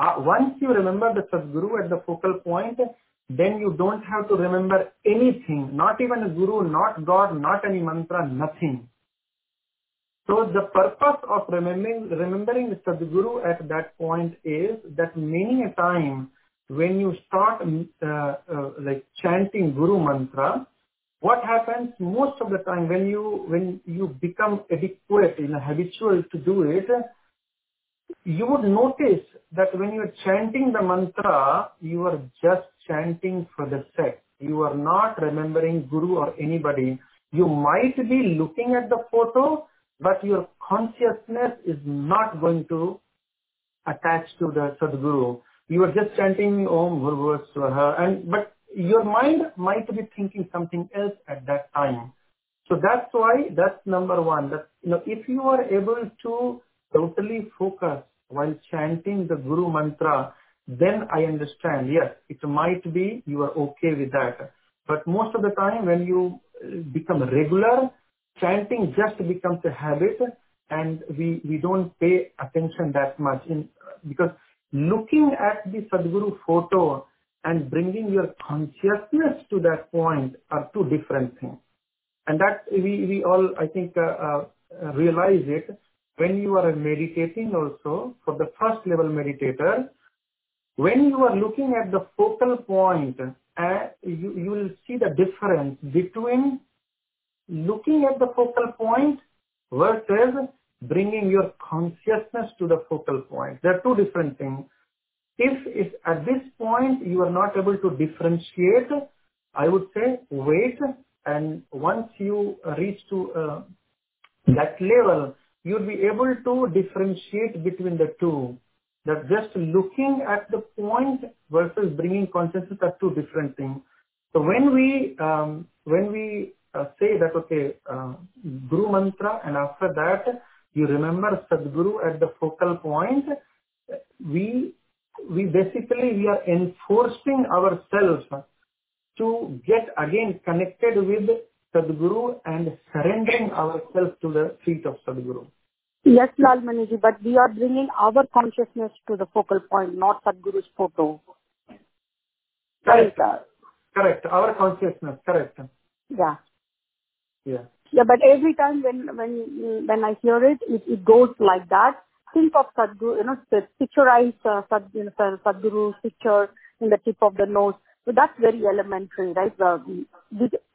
uh, once you remember the Sadhguru at the focal point, then you don't have to remember anything, not even a guru, not God, not any mantra, nothing. So the purpose of remembering remembering Sadhguru at that point is that many a time when you start uh, uh, like chanting Guru mantra, what happens most of the time when you when you become adequate, you know, habitual to do it, you would notice that when you are chanting the mantra, you are just chanting for the sake. You are not remembering Guru or anybody. You might be looking at the photo, but your consciousness is not going to attach to the Sadguru. You are just chanting Om Guru Swaha, and but your mind might be thinking something else at that time. So that's why that's number one. That you know, if you are able to totally focus while chanting the Guru mantra, then I understand. Yes, it might be you are okay with that. But most of the time, when you uh, become regular, chanting just becomes a habit, and we we don't pay attention that much in because looking at the Sadguru photo and bringing your consciousness to that point are two different things. And that we, we all, I think, uh, uh, realize it when you are meditating also for the first level meditator. When you are looking at the focal point, uh, you, you will see the difference between looking at the focal point versus bringing your consciousness to the focal point. There are two different things. If, if at this point you are not able to differentiate, I would say wait and once you reach to uh, that level, you'll be able to differentiate between the two. That just looking at the point versus bringing consciousness are two different things. So when we um, when we uh, say that okay, uh, Guru mantra, and after that you remember Sadguru at the focal point, we we basically we are enforcing ourselves to get again connected with Sadguru and surrendering ourselves to the feet of Sadguru. Yes, Lal Maniji, but we are bringing our consciousness to the focal point, not Sadguru's photo. Correct. Correct. Our consciousness. Correct. Yeah. Yeah. Yeah, but every time when when when I hear it, it, it goes like that. Think of Sadguru, you know, picturize uh, Sad, you Sadguru's picture in the tip of the nose. So that's very elementary, right? Uh,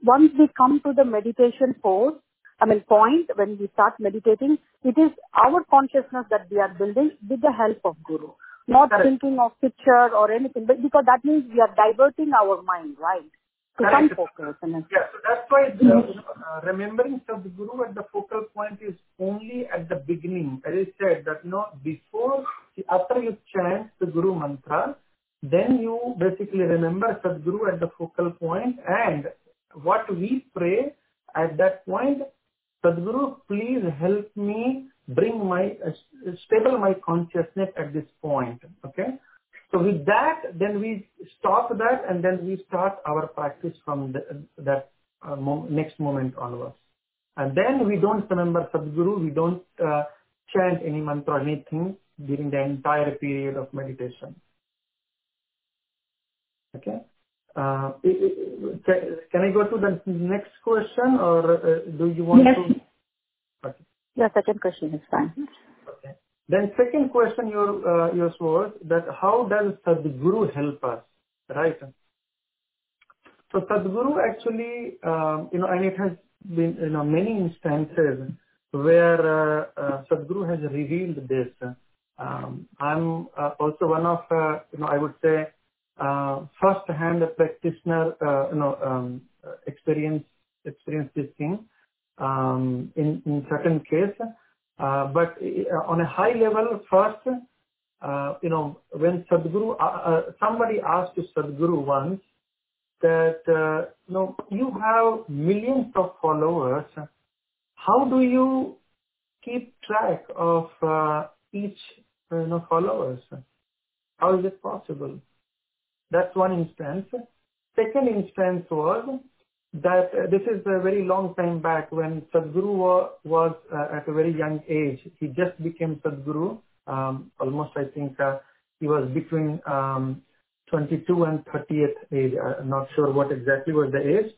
once we come to the meditation pose, I mean point, when we start meditating, it is our consciousness that we are building with the help of Guru. Not thinking of picture or anything, but because that means we are diverting our mind, right? To some focus. Yeah, so that's why uh, uh, remembering Sadhguru at the focal point is only at the beginning. As I said, that you know, before, after you chant the Guru mantra, then you basically remember Sadhguru at the focal point and what we pray at that point, Sadhguru, please help me bring my, uh, stable my consciousness at this point. Okay. So with that, then we stop that and then we start our practice from the, that uh, mo- next moment onwards. And then we don't remember Sadhguru, we don't uh, chant any mantra or anything during the entire period of meditation. Okay. Uh, i- i- ca- can I go to the next question or uh, do you want Yes. to? Okay. yeah, second question is fine. Okay. Then second question your, uh, yours was that how does Sadhguru help us, right? So Sadhguru actually, um, you know, and it has been, you know, many instances where Sadhguru has revealed this. Um, I'm also one of, you know, I would say, first-hand a practitioner, uh, you know, um, uh, experience experience this thing um, in in certain case. Uh, but uh, on a high level, first, uh, you know, when Sadhguru, uh, uh, somebody asked to Sadhguru once that, uh, you know, you have millions of followers. How do you keep track of uh, each, you know, followers? How is it possible? That's one instance. Second instance was that uh, this is a very long time back when Sadhguru wa- was uh, at a very young age. He just became Sadhguru. Um, almost, I think, uh, he was between um, 22 and 30th age. I'm not sure what exactly was the age.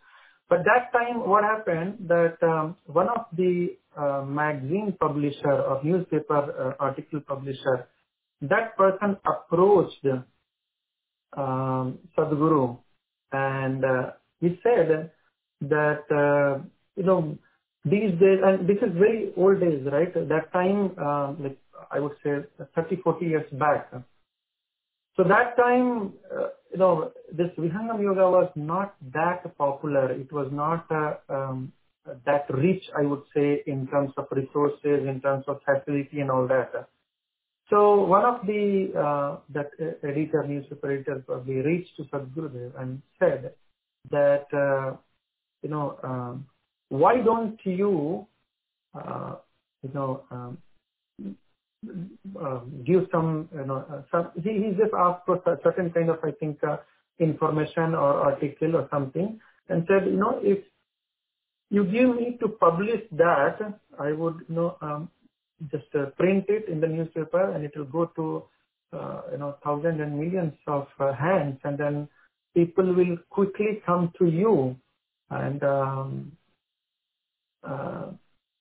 But that time, what happened that um, one of the uh, magazine publisher or newspaper uh, article publisher, that person approached um, Sadhguru and uh, he said that, uh, you know, these days, and this is very old days, right? That time, uh, like I would say 30, 40 years back. So that time, uh, you know, this Vihangam Yoga was not that popular. It was not uh, um, that rich, I would say, in terms of resources, in terms of facility and all that. So one of the uh, that uh, editor, newspaper editor, probably reached to Sadhgurudev and said that uh, you know um, why don't you you know um, uh, give some you know some he, he just asked for a certain kind of I think information or article or something and said you know if you give me to publish that I would you know um, just uh, print it in the newspaper and it will go to uh, you know thousands and millions of uh, hands and then people will quickly come to you and um, uh,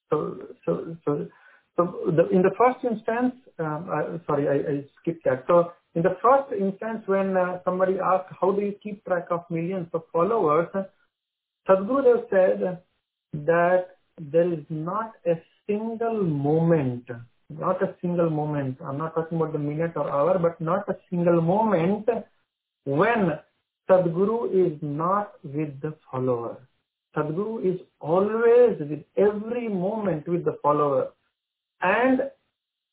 so so so so the, in the first instance um, I, sorry I, I skipped that. So in the first instance when uh, somebody asked how do you keep track of millions of followers? Sadhguru said that there is not a single moment, not a single moment. I'm not talking about the minute or hour, but not a single moment when Sadhguru is not with the follower. Sadhguru is always with every moment with the follower. And,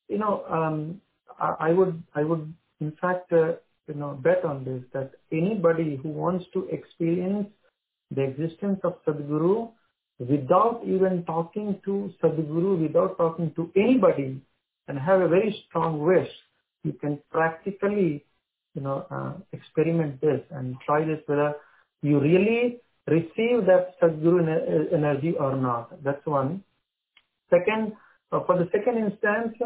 you know, um, I, I would, I would in fact, uh, you know, bet on this, that anybody who wants to experience the existence of Sadhguru without even talking to Sadhguru, without talking to anybody, and have a very strong wish, you can practically you know, uh, experiment this and try this whether you really receive that Sadhguru energy or not. That's one. Second, uh, for the second instance,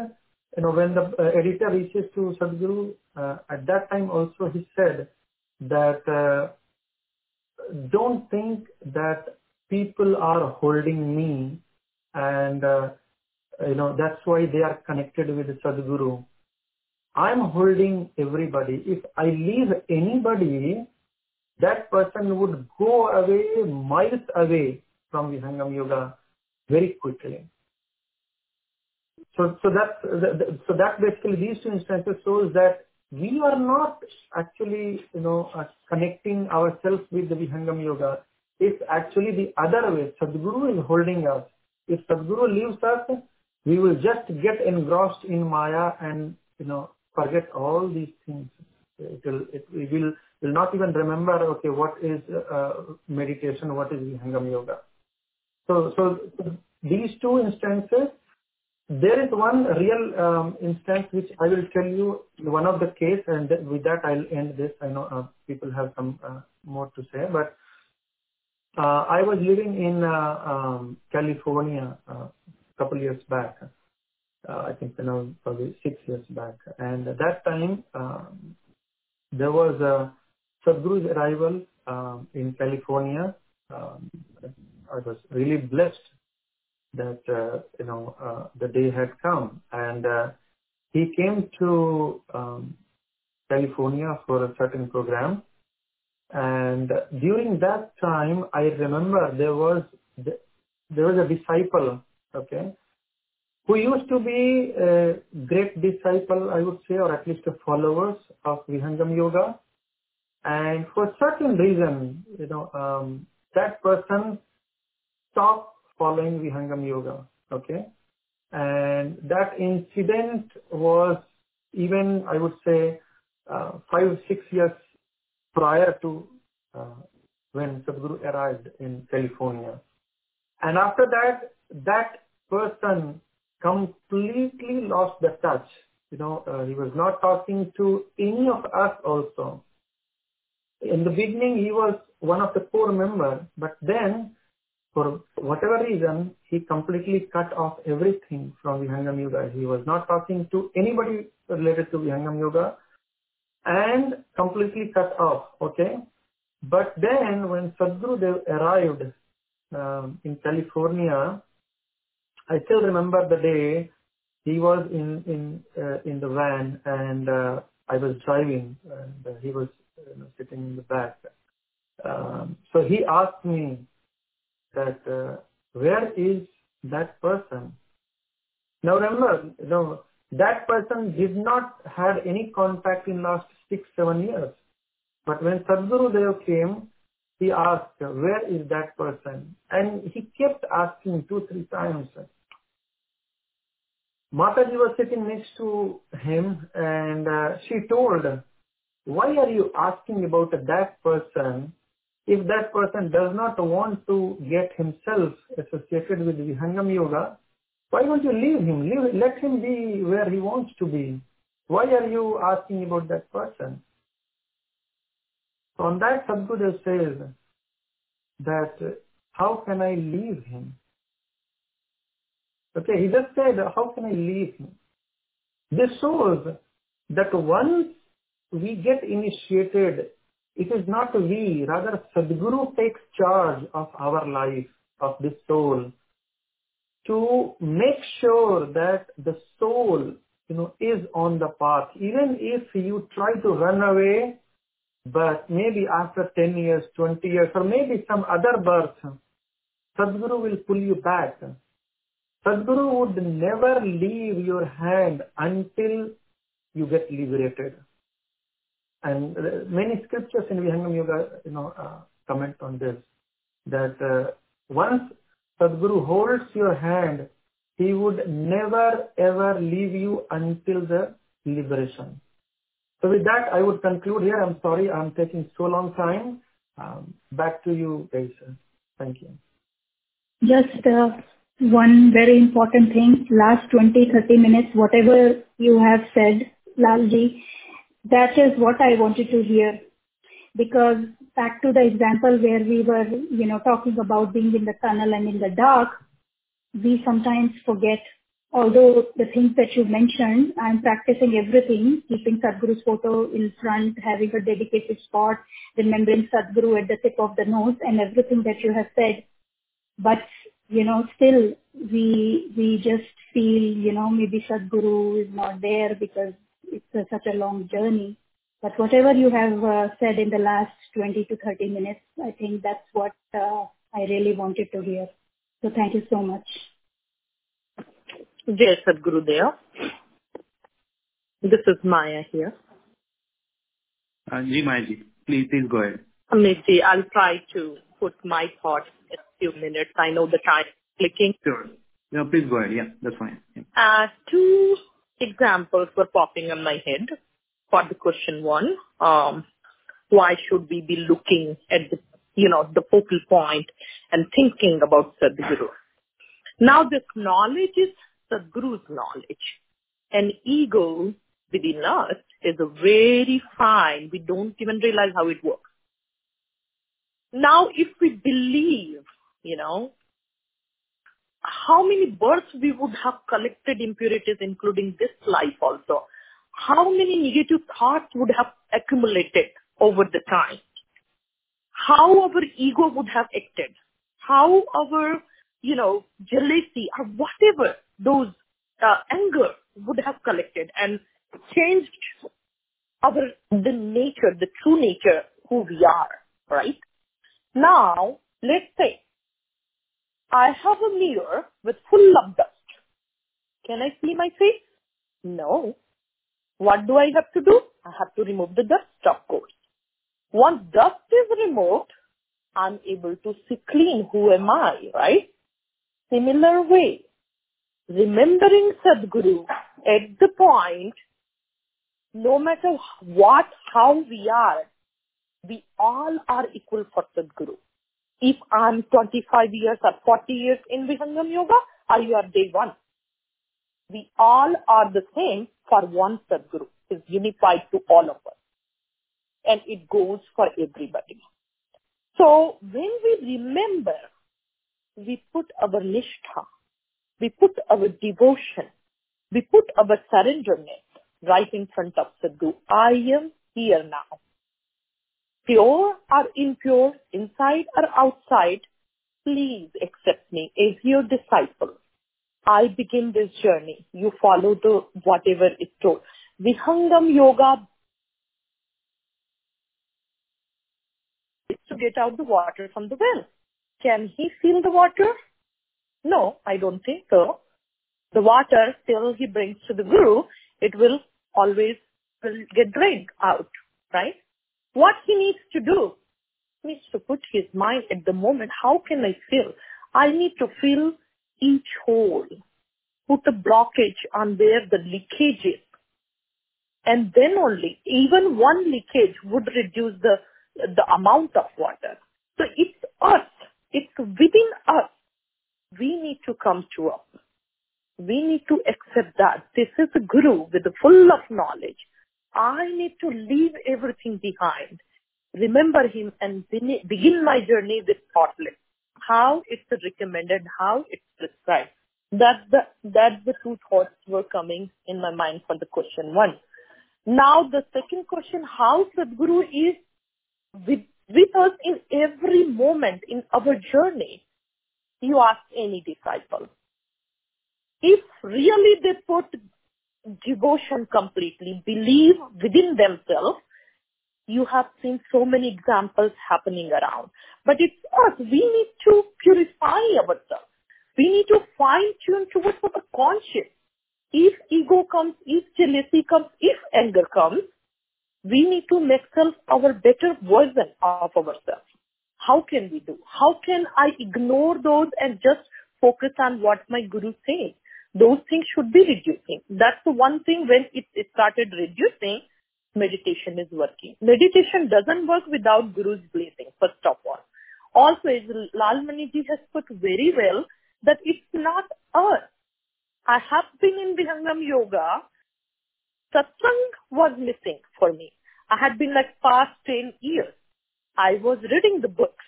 you know, when the uh, editor reaches to Sadhguru, uh, at that time also he said that uh, don't think that people are holding me and uh, you know that's why they are connected with the Sadhguru. I'm holding everybody. If I leave anybody, that person would go away miles away from Vihangam Yoga very quickly. So, so that, so that basically these two instances shows that we are not actually, you know, uh, connecting ourselves with the Vihangam Yoga. It's actually the other way. Sadhguru is holding us. If Sadhguru leaves us, we will just get engrossed in Maya and, you know, forget all these things. It will, it, we will, will not even remember, okay, what is uh, meditation, what is Vihangam Yoga. So, so these two instances there is one real um, instance which I will tell you one of the case, and with that I'll end this. I know uh, people have some uh, more to say, but I was living in uh, um, California a uh, couple years back. Uh, I think know probably six years back, and at that time um, there was a Sadhguru's arrival um, in California. Um, I was really blessed that uh, you know uh, the day had come, and uh, he came to um, California for a certain program. And during that time, I remember there was there was a disciple, okay, who used to be a great disciple, I would say, or at least a followers of Vihangam Yoga. And for certain reason, you know, um, that person stopped following Vihangam Yoga. Okay. And that incident was even, I would say, uh, five, six years prior to uh, when Sadhguru arrived in California. And after that, that person completely lost the touch. You know, uh, he was not talking to any of us also. In the beginning, he was one of the core members, but then for whatever reason, he completely cut off everything from Vihangam Yoga. He was not talking to anybody related to Vihangam Yoga and completely cut off, okay? But then when Sadhguru arrived um, in California, I still remember the day he was in in uh, in the van and uh, I was driving and he was you know, sitting in the back. Um, so he asked me, that uh, where is that person? Now remember, you know, that person did not had any contact in last six, seven years. But when Sadhguru Dev came, he asked, where is that person? And he kept asking two, three times. Mataji was sitting next to him and uh, she told, why are you asking about that person if that person does not want to get himself associated with Vihangam Yoga, why don't you leave him? Leave, let him be where he wants to be. Why are you asking about that person? On that, Sadhguru says that how can I leave him? Okay, he just said, how can I leave him? This shows that once we get initiated it is not we, rather Sadhguru takes charge of our life, of this soul, to make sure that the soul, you know, is on the path. Even if you try to run away, but maybe after 10 years, 20 years, or maybe some other birth, Sadhguru will pull you back. Sadhguru would never leave your hand until you get liberated. And many scriptures in Vihangam Yoga, you know, uh, comment on this, that uh, once Sadhguru holds your hand, he would never ever leave you until the liberation. So with that, I would conclude here. I'm sorry I'm taking so long time. Um, back to you, guys. Thank you. Just uh, one very important thing. Last 20, 30 minutes, whatever you have said, Lalji, that is what I wanted to hear. Because back to the example where we were, you know, talking about being in the tunnel and in the dark, we sometimes forget although the things that you mentioned, I'm practicing everything, keeping Sadhguru's photo in front, having a dedicated spot, remembering Sadhguru at the tip of the nose and everything that you have said. But, you know, still we, we just feel, you know, maybe Sadhguru is not there because it's a, such a long journey. But whatever you have uh, said in the last 20 to 30 minutes, I think that's what uh, I really wanted to hear. So thank you so much. Jai Sadhguru Dev. This is Maya here. Uh, Ji Maya ji, please, please go ahead. Amit ji, I'll try to put my thoughts in a few minutes. I know the time is clicking. Sure. No, please go ahead. Yeah, that's fine. Yeah. Uh, two examples were popping in my head for the question one. Um, why should we be looking at the, you know, the focal point and thinking about Sadhguru? Now this knowledge is Sadhguru's knowledge. An ego within us is a very fine. We don't even realize how it works. Now, if we believe, you know, how many births we would have collected impurities, including this life also, how many negative thoughts would have accumulated over the time, how our ego would have acted, how our, you know, jealousy or whatever those uh, anger would have collected and changed our the nature, the true nature, who we are, right? Now, let's say I have a mirror with full of dust. Can I see my face? No. What do I have to do? I have to remove the dust, of course. Once dust is removed, I'm able to see clean who am I, right? Similar way, remembering Sadhguru at the point, no matter what, how we are, we all are equal for Sadhguru. If I'm 25 years or 40 years in Vihangam Yoga, you are day one, we all are the same for one Sadhguru. is unified to all of us. And it goes for everybody. So when we remember, we put our nishtha, we put our devotion, we put our surrenderness right in front of Sadhu. I am here now. Pure or impure, inside or outside, please accept me as your disciple. I begin this journey. You follow the whatever is told. Vihangam yoga is to get out the water from the well. Can he feel the water? No, I don't think so. The water, till he brings to the guru, it will always will get drained out, right? What he needs to do, needs to put his mind at the moment, how can I feel? I need to fill each hole, put a blockage on where the leakage is. And then only, even one leakage would reduce the, the amount of water. So it's us, it's within us we need to come to up. We need to accept that this is a guru with the full of knowledge. I need to leave everything behind, remember him and begin my journey with thoughtless. How it's recommended, how it's prescribed. That's the, that's the two thoughts were coming in my mind for the question one. Now the second question, how Sadhguru is with, with us in every moment in our journey you ask any disciple. If really they put devotion completely, believe within themselves, you have seen so many examples happening around. But it's us. We need to purify ourselves. We need to fine tune towards our conscious. If ego comes, if jealousy comes, if anger comes, we need to make self our better version of ourselves. How can we do? How can I ignore those and just focus on what my guru says? Those things should be reducing. That's the one thing when it, it started reducing, meditation is working. Meditation doesn't work without guru's blessing, first of all. Also, Lal Maniji has put very well, that it's not us. I have been in Vihangam Yoga satsang was missing for me. I had been like past 10 years. I was reading the books.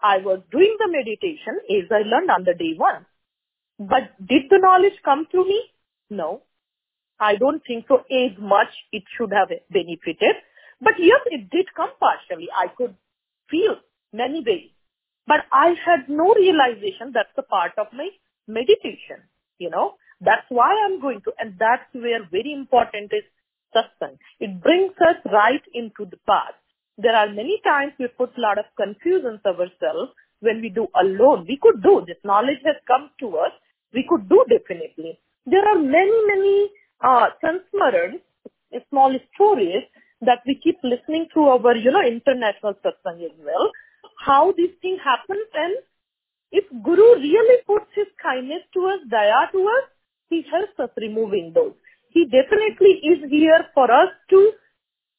I was doing the meditation as I learned on the day one. But did the knowledge come to me? No. I don't think so as much it should have benefited. But yes, it did come partially. I could feel many ways. But I had no realization that's a part of my meditation. You know, that's why I'm going to, and that's where very important is satsang. It brings us right into the path. There are many times we put a lot of confusions ourselves when we do alone. We could do this. Knowledge has come to us. We could do definitely. There are many, many uh, sansmarans, small stories that we keep listening to our, you know, international satsang as well. How this thing happens and if Guru really puts his kindness to us, daya to us, he helps us removing those. He definitely is here for us to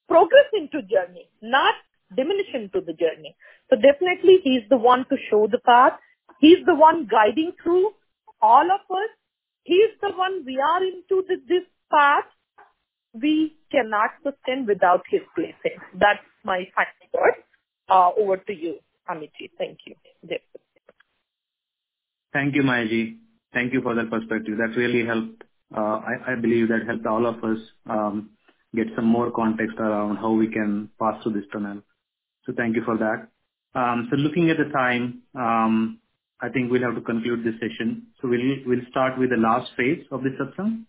progress into journey, not diminish into the journey. So definitely he's the one to show the path. He's the one guiding through all of us. He's the one we are into the, this path. We cannot sustain without his blessing. That's my final word. Uh, over to you, Amitji. Thank you. Thank you, Mayaji. Thank you for that perspective. That really helped. Uh, I, I believe that helped all of us um, get some more context around how we can pass through this tunnel. So thank you for that. Um, so looking at the time, um, I think we'll have to conclude this session. So we'll start with the last phase of the satsang.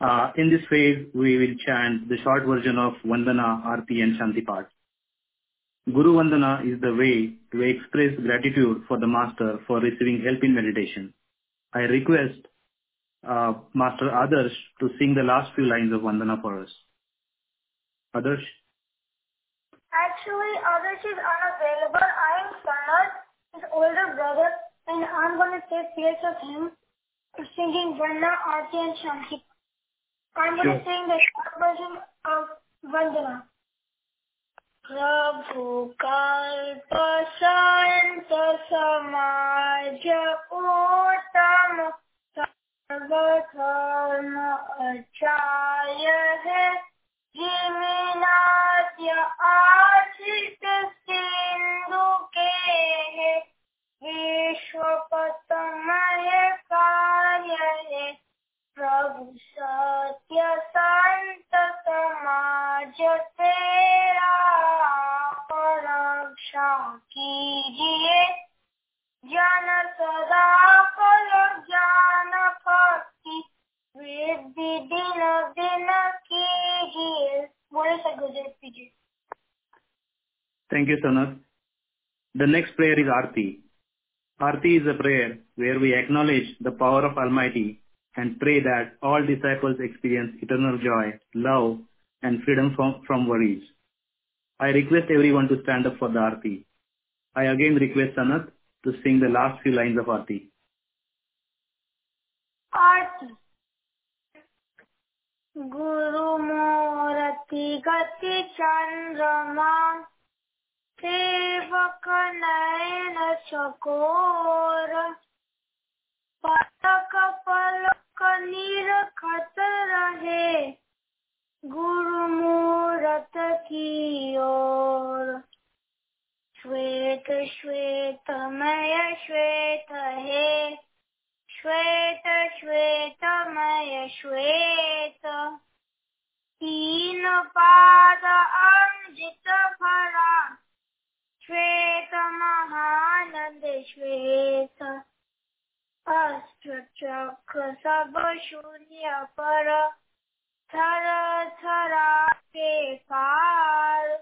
Uh, in this phase, we will chant the short version of Vandana, Arti, and Shanti part. Guru Vandana is the way to express gratitude for the Master for receiving help in meditation. I request uh, Master Adarsh to sing the last few lines of Vandana for us. Adarsh? Actually, Adarsh is unavailable. I am Sanat, his older brother, and I'm to take place of him singing Vandana, Arti, and Shanti. I'm going to sing the short version of Vandana. प्रभु कल्प शांत समाज उत्तम सर्वधर्म अचाय है जिमिनाद्य आशित सिंधु के है विश्व पतमय कार्य प्रभु सत्य संत समाज तेरा रक्षा कीजिए जन सदा ज्ञान भक्ति वृद्धि दिन दिन कीजिए बोले सर कीजिए you, Sanat. The next prayer is Arti. Aarti is a prayer where we acknowledge the power of Almighty and pray that all disciples experience eternal joy, love, and freedom from, from worries. I request everyone to stand up for the Aarti. I again request Sanath to sing the last few lines of Aarti. Aarti. Guru Morati Gati Chandrama सेवक नयन चकोर। पलक पलक निरखत रहे, गुरु मूरत की ओर। श्वेत श्वेतमय श्वेत है, श्वेत श्वेतमय श्वेत। तीन पाद अंजित भरा श्वेत महानंद श्वेत अष्टचक्र सब शून्य पर। थर थरा के पार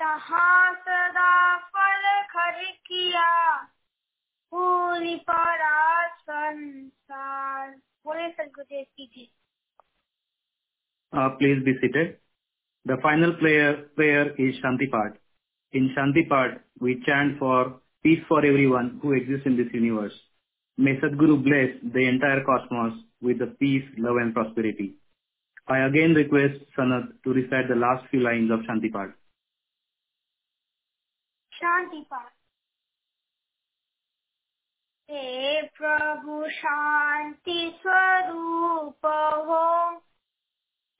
तहाँ सदा फल खर किया पूरी परा संसार। बोले सदगुरुदेव जी Uh, please be seated. The final prayer, prayer is Shanti Part. In Shanti Part, we chant for peace for everyone who exists in this universe. May Sadguru bless the entire cosmos with the peace, love and prosperity. I again request Sanat to recite the last few lines of Shanti Part. शांति पाठ हे प्रभु शांति स्वरूप हो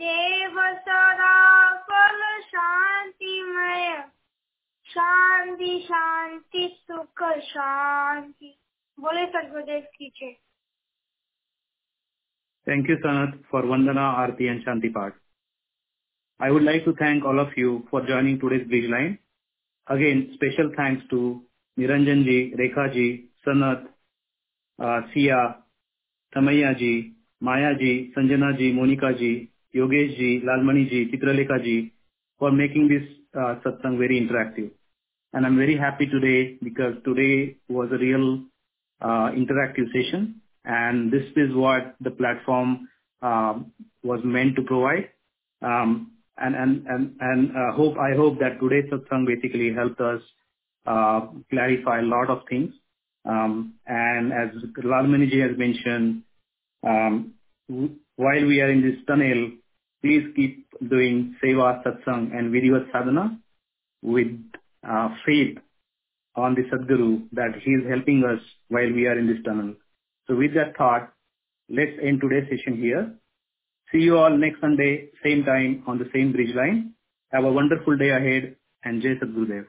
देव सदा फल शांतिमय शांति शांति सुख शांति बोले सदगुरुदेव की जय Thank you, Sanat, for Vandana, Aarti and Shanti Part. I would like to thank all of you for joining today's Bridge Line. Again, special thanks to Niranjan ji, Rekha ji, Sanat, uh, Sia, Tamaya ji, Maya ji, Sanjana ji, Monica ji, Yogesh ji, Lalmani ji, Chitralekha ji for making this uh, satsang very interactive. And I'm very happy today because today was a real uh, interactive session and this is what the platform uh, was meant to provide. Um, and and and and uh, hope I hope that today's satsang basically helped us uh, clarify a lot of things. Um, and as Lalmani ji has mentioned, um, while we are in this tunnel, please keep doing seva, satsang, and vidhivat sadhana with uh, faith on the Sadguru that he is helping us while we are in this tunnel. So with that thought, let's end today's session here. See you all next Sunday, same time on the same bridge line. Have a wonderful day ahead and Jai Sadgurudev.